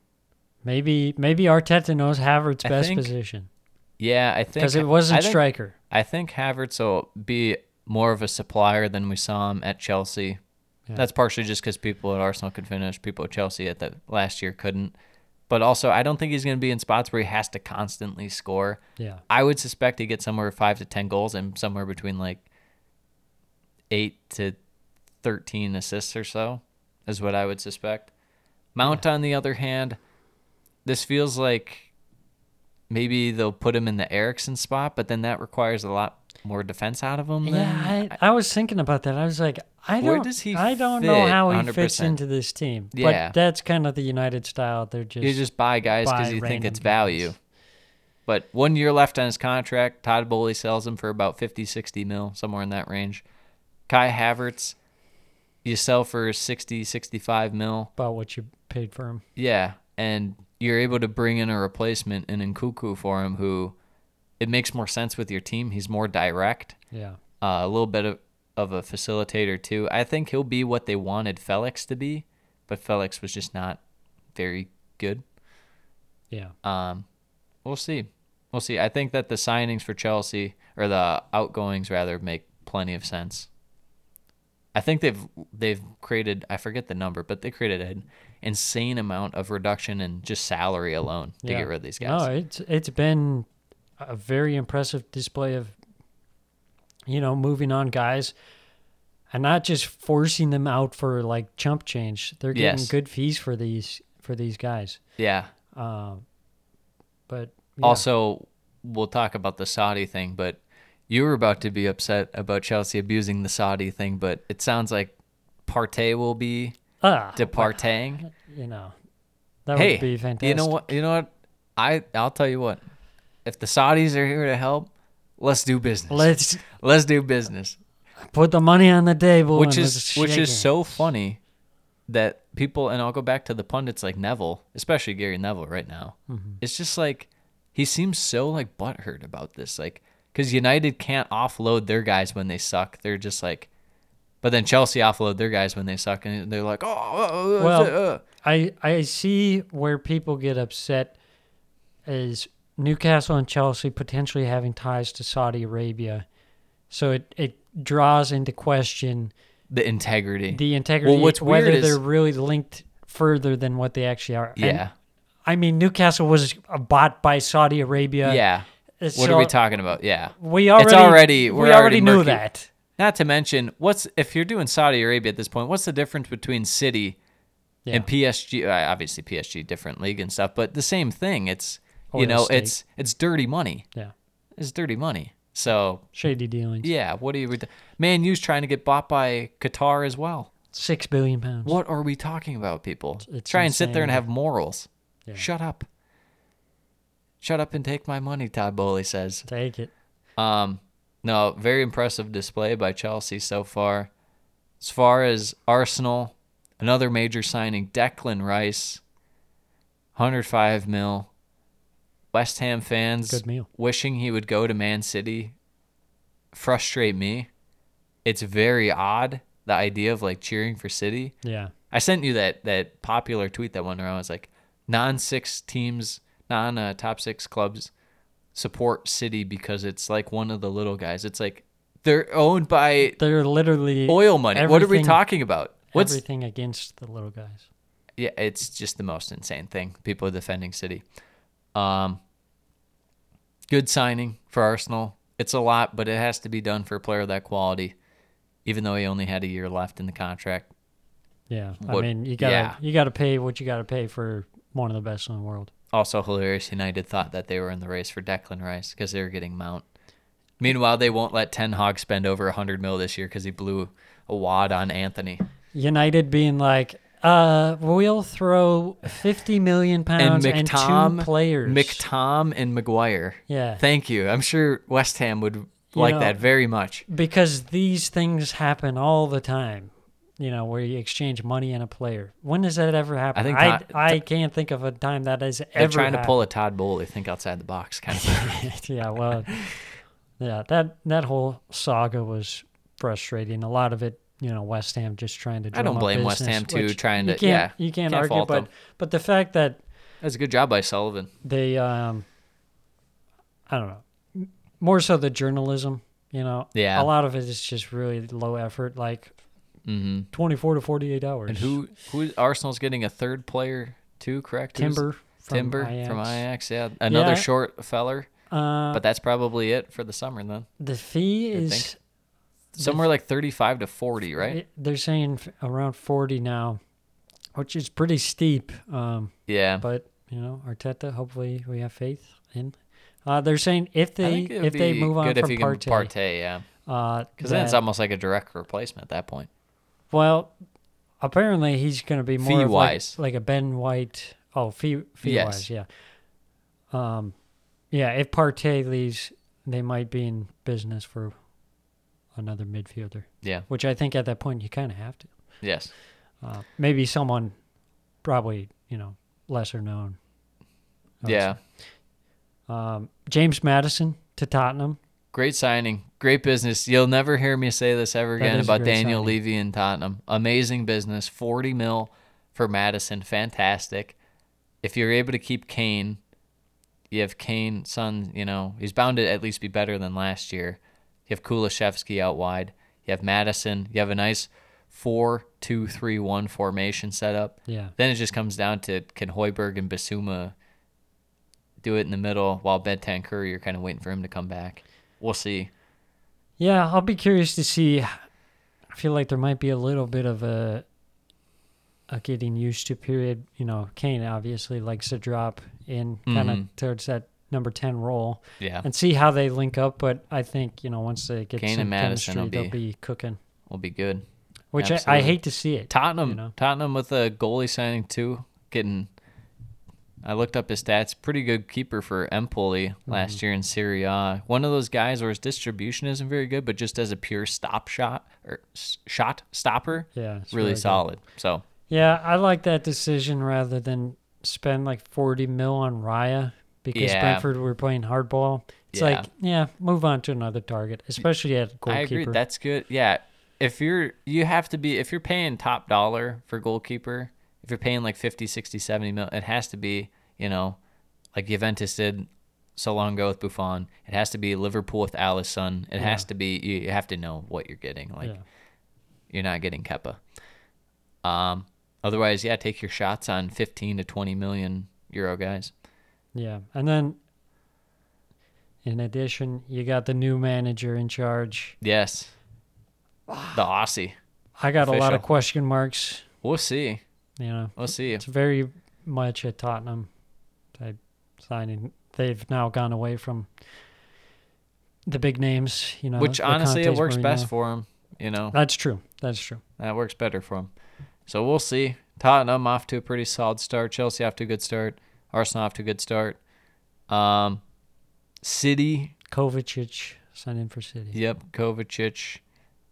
Maybe maybe Arteta knows Havertz's best think- position Yeah, I think because it wasn't I think, striker. I think Havertz will be more of a supplier than we saw him at Chelsea. Yeah. That's partially just because people at Arsenal could finish, people at Chelsea at the last year couldn't. But also, I don't think he's going to be in spots where he has to constantly score. Yeah, I would suspect he gets somewhere five to ten goals and somewhere between like eight to thirteen assists or so, is what I would suspect. Mount, on the other hand, this feels like maybe they'll put him in the Eriksen spot, but then that requires a lot more defense out of him. yeah. I, I was thinking about that. I was like, I don't, does he I don't know how he fits 100%? into this team. Yeah. but that's kind of the United style. They're just, you just buy guys because you think it's value. guys. But one year left on his contract. Todd Boehly sells him for about 50, 60 mil, somewhere in that range. Kai Havertz, you sell for 60, 65 mil. about what you paid for him. Yeah. And you're able to bring in a replacement in Nkunku for him who it makes more sense with your team. He's more direct, Yeah, uh, a little bit of, of a facilitator too. I think he'll be what they wanted Felix to be, but Felix was just not very good. yeah. Um, we'll see. We'll see. I think that the signings for Chelsea or the outgoings rather make plenty of sense. I think they've they've created I forget the number, but they created an insane amount of reduction in just salary alone to yeah. get rid of these guys. No, it's it's been a very impressive display of you know moving on guys and not just forcing them out for like chump change. They're getting Yes. good fees for these for these guys. yeah. Um, but yeah. Also, we'll talk about the Saudi thing, but you were about to be upset about Chelsea abusing the Saudi thing, but it sounds like Partey will be ah, departing. you know, That hey, would be fantastic. you know what? You know what? I I'll tell you what. If the Saudis are here to help, let's do business. Let's let's do business. put the money on the table. which is which is so funny that people and I'll go back to the pundits like Neville, especially Gary Neville right now. Mm-hmm. It's just like he seems so like butthurt about this, like because United can't offload their guys when they suck. They're just like, but then Chelsea offload their guys when they suck, and they're like, oh, oh, oh, Well, uh." I I see where people get upset is Newcastle and Chelsea potentially having ties to Saudi Arabia, so it it draws into question the integrity. the integrity what's whether weird is- they're really linked further than what they actually are. And, yeah, I mean Newcastle was bought by Saudi Arabia. yeah. What are we talking about? Yeah, We already already- we already, already knew that. Not to mention, what's if you're doing Saudi Arabia at this point? What's the difference between City Yeah. and PSG? Obviously, PSG different league and stuff, but the same thing. It's you know, it's it's dirty money. Yeah, It's dirty money. So shady dealings. yeah, what are you? Man, U's trying to get bought by Qatar as well. Six billion pounds. What are we talking about, people? It's Try and sit there and have morals. Yeah. Shut up. Shut up and take my money, Todd Boehly says. Take it. Um, no, very impressive display by Chelsea so far. As far as Arsenal, another major signing, Declan Rice, 105 mil. West Ham fans Good meal. wishing he would go to Man City frustrate me. It's very odd the idea of like cheering for City. Yeah. I sent you that that popular tweet that went around. It's like non six teams, non uh, top six clubs support City because it's like one of the little guys. It's like they're owned by They're literally oil money. What are we talking about? What's everything against the little guys. yeah? It's just the most insane thing. People are defending City. Um, good signing for Arsenal. It's a lot, but it has to be done for a player of that quality. Even though he only had a year left in the contract, Yeah. What- I mean, you gotta yeah. you gotta pay what you gotta pay for one of the best in the world. Also hilarious. United thought that they were in the race for Declan Rice because they were getting Mount. Meanwhile, they won't let Ten Hag spend over hundred mil this year because he blew a wad on Antony. United being like, uh, we'll throw fifty million And pounds and, McTom, two players. McTom, and Maguire. Yeah. Thank you. I'm sure West Ham would like know, that very much. because these things happen all the time. You know, where you exchange money and a player. When does that ever happen? I think I, Todd- I can't think of a time that has They're ever trying to pull a Todd Boehly, think outside the box kind of thing. yeah, well, yeah, that that whole saga was frustrating. A lot of it, you know, West Ham just trying to. I don't blame West Ham, too, trying to- yeah, you can't, can't argue, fault but them. but the fact that That's a good job by Sullivan. they, um, I don't know, more so the journalism. You know, Yeah. a lot of it is just really low effort, like hmm twenty four to forty eight hours. And who who Arsenal's getting a third player too? Correct? Who's- Timber from Timber Ajax. from Ajax. Yeah, another Yeah. short feller. Uh, But that's probably it for the summer then. the fee I is. Somewhere like 35 to 40, right? it- they're saying around forty now, which is pretty steep. Um, Yeah. but you know, Arteta. Hopefully, we have faith in. Uh, they're saying if they think it would if they move on from Partey, Partey, yeah. uh, Because then it's almost like a direct replacement at that point. well, apparently he's going to be more like, like a Ben White. Oh, fee fee Yes. wise, yeah. Um, yeah. If Partey leaves, they might be in business for another midfielder, Yeah. which I think at that point you kind of have to. Yes. Uh, maybe someone, probably you know lesser known. Yeah. Um, James Maddison to Tottenham. Great signing. Great business. You'll never hear me say this ever again about Daniel signing. Levy and Tottenham. Amazing business. 40 mil for Maddison. Fantastic. If you're able to keep Kane, you have Kane, son, you know, he's bound to at least be better than last year. You have Kulusevski out wide. You have Maddison. You have a nice 4 2 3 1 formation set up. Yeah. Then it just comes down to can Hojbjerg and Bissouma do it in the middle while Bentancur, you're kind of waiting for him to come back. We'll see. Yeah, I'll be curious to see. I feel like there might be a little bit of a a getting used to period. You know, Kane obviously likes to drop in kind of Mhm. towards that number ten role Yeah, and see how they link up. But I think you know once they get Kane some and Maddison chemistry, will they'll be- be cooking. will be good. Which I, I absolutely. hate to see it. Tottenham, You know? Tottenham with a goalie signing too, getting I looked up his stats. Pretty good keeper for Empoli mm-hmm. last year in Serie A. One of those guys where his distribution isn't very good, but just as a pure stop shot or s- shot stopper, Yeah, it's really really good. solid. So Yeah, I like that decision rather than spend like 40 mil on Raya because Yeah. Brentford were playing hardball. It's Yeah. like, yeah, move on to another target, especially at goalkeeper. I agree. That's good. Yeah. If you're, you have to be, if you're paying top dollar for goalkeeper, if you're paying like 50, 60, 70 mil, it has to be, you know, like Juventus did so long ago with Buffon. It has to be Liverpool with Alisson. It has to be, you have to know what you're getting. Like, yeah. you're not getting Kepa. Um, otherwise, yeah, take your shots on 15 to 20 million euro guys. Yeah. And then in addition, you got the new manager in charge. Yes. Ah. The Aussie. I got a lot of question marks, We'll see. you know. We'll see. It's very much a Tottenham type signing. They've now gone away from the big names, you know. Which honestly, it works best for him. You know, That's true. That's true. that works better for him. So we'll see. Tottenham off to a pretty solid start. Chelsea off to a good start. Arsenal off to a good start. Um, City, Kovacic signed in for City. yep, Kovacic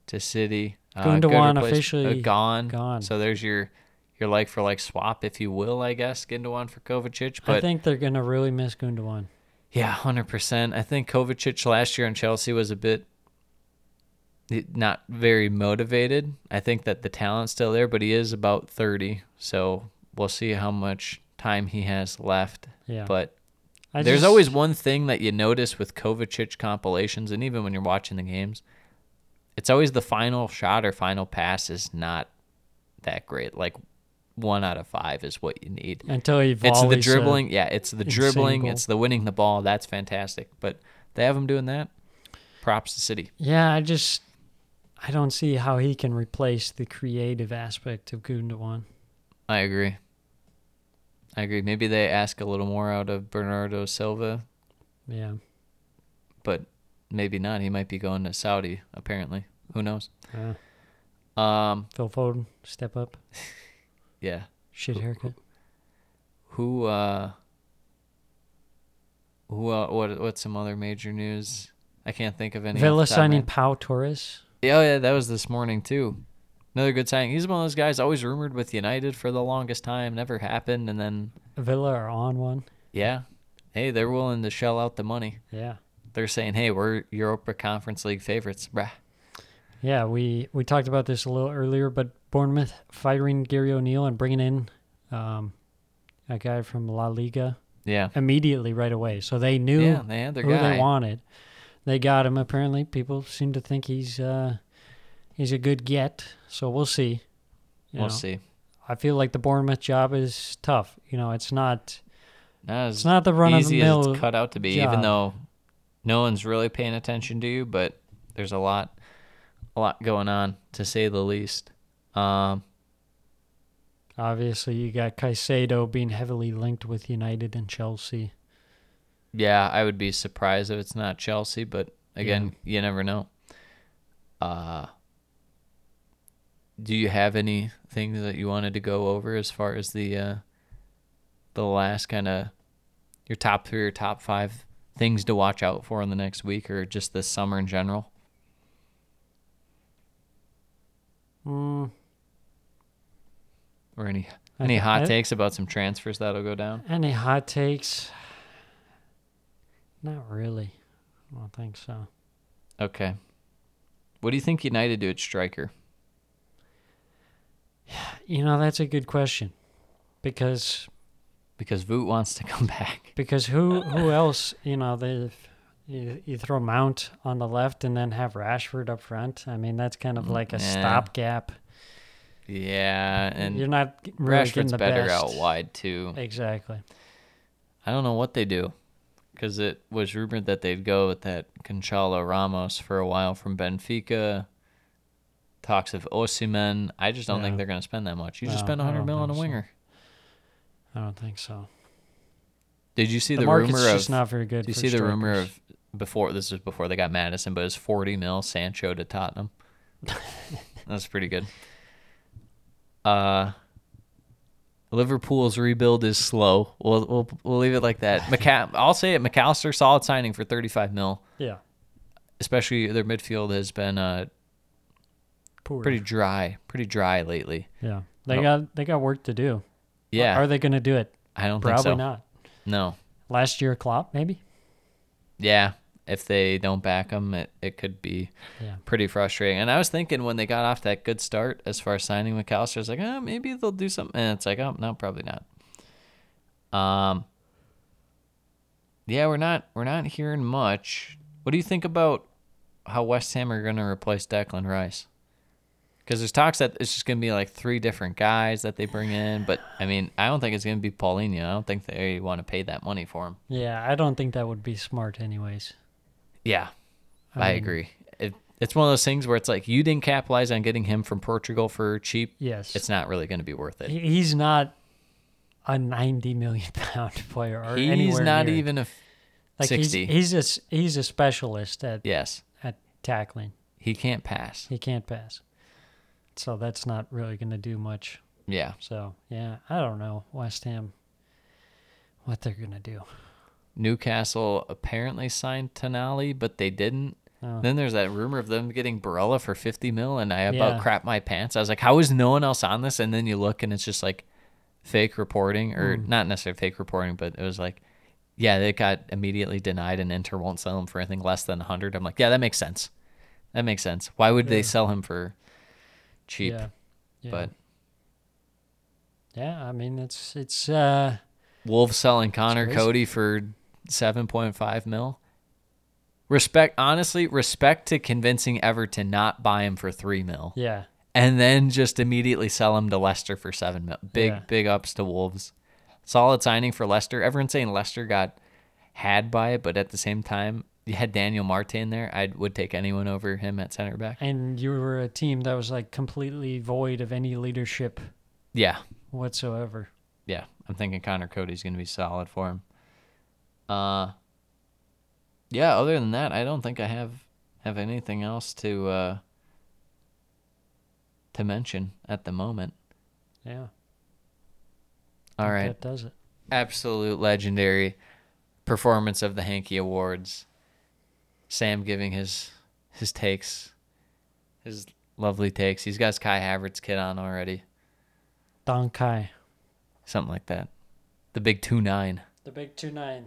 to City. Uh, Gundogan replace- officially uh, gone. gone. So there's your your like for like swap, if you will, I guess. Gundogan for Kovacic, But I think they're gonna really miss Gundogan. Yeah, hundred percent. I think Kovacic last year in Chelsea was a bit not very motivated. I think that the talent's still there, but he is about thirty, so we'll see how much time he has left. Yeah. But I there's just- always one thing that you notice with Kovacic compilations, and even when you're watching the games, it's always the final shot or final pass is not that great. Like one out of five is what you need. until he It's the dribbling. yeah, it's the dribbling. goal. It's the winning the ball. That's fantastic. But they have him doing that. Props to City. yeah, I just I don't see how he can replace the creative aspect of Gundogan. I agree. I agree. Maybe they ask a little more out of Bernardo Silva, Yeah. but maybe not. He might be going to Saudi. Apparently, who knows? Yeah. Um, Phil Foden, step up. yeah. Shit haircut. Who? uh Who? Uh, what? What's some other major news? I can't think of any. Villa signing. Pau Torres. Yeah, oh yeah, that was this morning too. Another good signing. He's one of those guys always rumored with United for the longest time, never happened, and then Villa are on one. yeah, hey, they're willing to shell out the money. Yeah. They're saying, hey, we're Europa Conference League favorites, bruh. Yeah, we we talked about this a little earlier, but Bournemouth firing Gary O'Neil and bringing in um, a guy from La Liga Yeah, immediately right away. So they knew yeah, they who guy. they wanted. They got him. Apparently, people seem to think he's uh, he's a good get. So we'll see. You We'll know, see. I feel like the Bournemouth job is tough. You know, it's not Not it's not the run of the mill. it's cut out to be, job. even though no one's really paying attention to you. But there's a lot, a lot going on to say the least. Um, Obviously, you got Caicedo being heavily linked with United and Chelsea. Yeah, I would be surprised if it's not Chelsea, but again, you never know. Uh do you have anything that you wanted to go over as far as the uh the last kind of your top 3 or top 5 things to watch out for in the next week or just this summer in general? Mm, Or any any hot I- takes about some transfers that'll go down? Any hot takes? Not really. I don't think so. Okay. What do you think United do at striker? You know, that's a good question. Because Because Wout wants to come back. because who who else, you know, they you, you throw Mount on the left and then have Rashford up front. I mean, that's kind of mm-hmm. like a Yeah. stopgap. Yeah, and You're not really Rashford's the better best. out wide too. Exactly. I don't know what they do, because it was rumored that they'd go with that Goncalo Ramos for a while from Benfica. Talks of Osimhen. I just don't think they're going to spend that much. You just No, spend I 100 mil on a think so. winger. I don't think so. Did you see The, the, rumor just of? not very good. do you see the rumor of before? This was before they got Maddison, but it was 40 mil Sancho to Tottenham. That's pretty good. Uh, Liverpool's rebuild is slow. We'll we'll, we'll leave it like that. McCa- I'll say it. Mac Allister solid signing for 35 mil. Yeah. Especially their midfield has been uh, Poor. pretty dry, pretty dry lately. Yeah. They got they got work to do. Yeah, Are they going to do it? I don't Probably think so. not. No. Last year, Klopp maybe. Yeah, if they don't back them, it, it could be Yeah. pretty frustrating. And I was thinking when they got off that good start as far as signing Mac Allister, I was like, oh, maybe they'll do something. And it's like, oh, no, probably not. Um, yeah, we're not we're not hearing much. What do you think about how West Ham are going to replace Declan Rice? Because there's talks that it's just going to be like three different guys that they bring in, but I mean, I don't think it's going to be Palhinha. I don't think they want to pay that money for him. Yeah, I don't think that would be smart, anyways. Yeah, I, mean- agree. It, it's one of those things where it's like you didn't capitalize on getting him from Portugal for cheap. Yes. It's not really going to be worth it. He's not a ninety million pound player or He's not near. even a like 60. he's a s- he's a specialist at yes. at tackling. He can't pass. He can't pass, so that's not really going to do much. Yeah. So yeah, I don't know West Ham what they're going to do. Newcastle apparently signed Tonali, but they didn't. Oh. Then there's that rumor of them getting Barella for 50 mil, and I about Yeah. crap my pants. I was like, how is no one else on this? And then you look, and it's just like fake reporting, or Hmm. not necessarily fake reporting, but it was like, yeah, they got immediately denied, and Inter won't sell him for anything less than 100. I'm like, yeah, that makes sense. That makes sense. Why would they sell him for cheap? Yeah. yeah. But yeah, I mean it's it's uh Wolves selling Conor. Coady for 7.5 mil. Respect, honestly, respect to convincing Everton not buy him for 3 mil. yeah and then just immediately sell him to Leicester for seven mil. Big Yeah. big ups to Wolves. Solid signing for Leicester. Everyone's saying Leicester got had by it, but at the same time, you had Daniel Amartey there. I would take anyone over him at center back. and you were a team that was like completely void of any leadership Yeah, whatsoever. yeah. I'm thinking Conor Coady's gonna be solid for him. Uh, yeah. Other than that, I don't think I have have anything else to uh to mention at the moment. Yeah. All right. That does it. absolute legendary performance of the Hanky Awards. Sam giving his his takes, his lovely takes. He's got his Kai Havertz kit on already, Don Kai. something like that. The big two nine. The big two nine.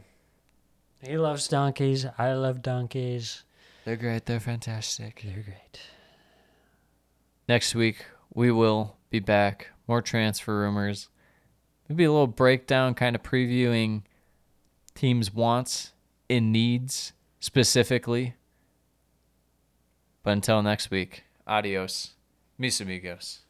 He loves donkeys. I love donkeys. They're great. They're fantastic. They're great. Next week we will be back. More transfer rumors. Maybe a little breakdown, kind of previewing teams' wants and needs specifically. But until next week, adios, mis amigos.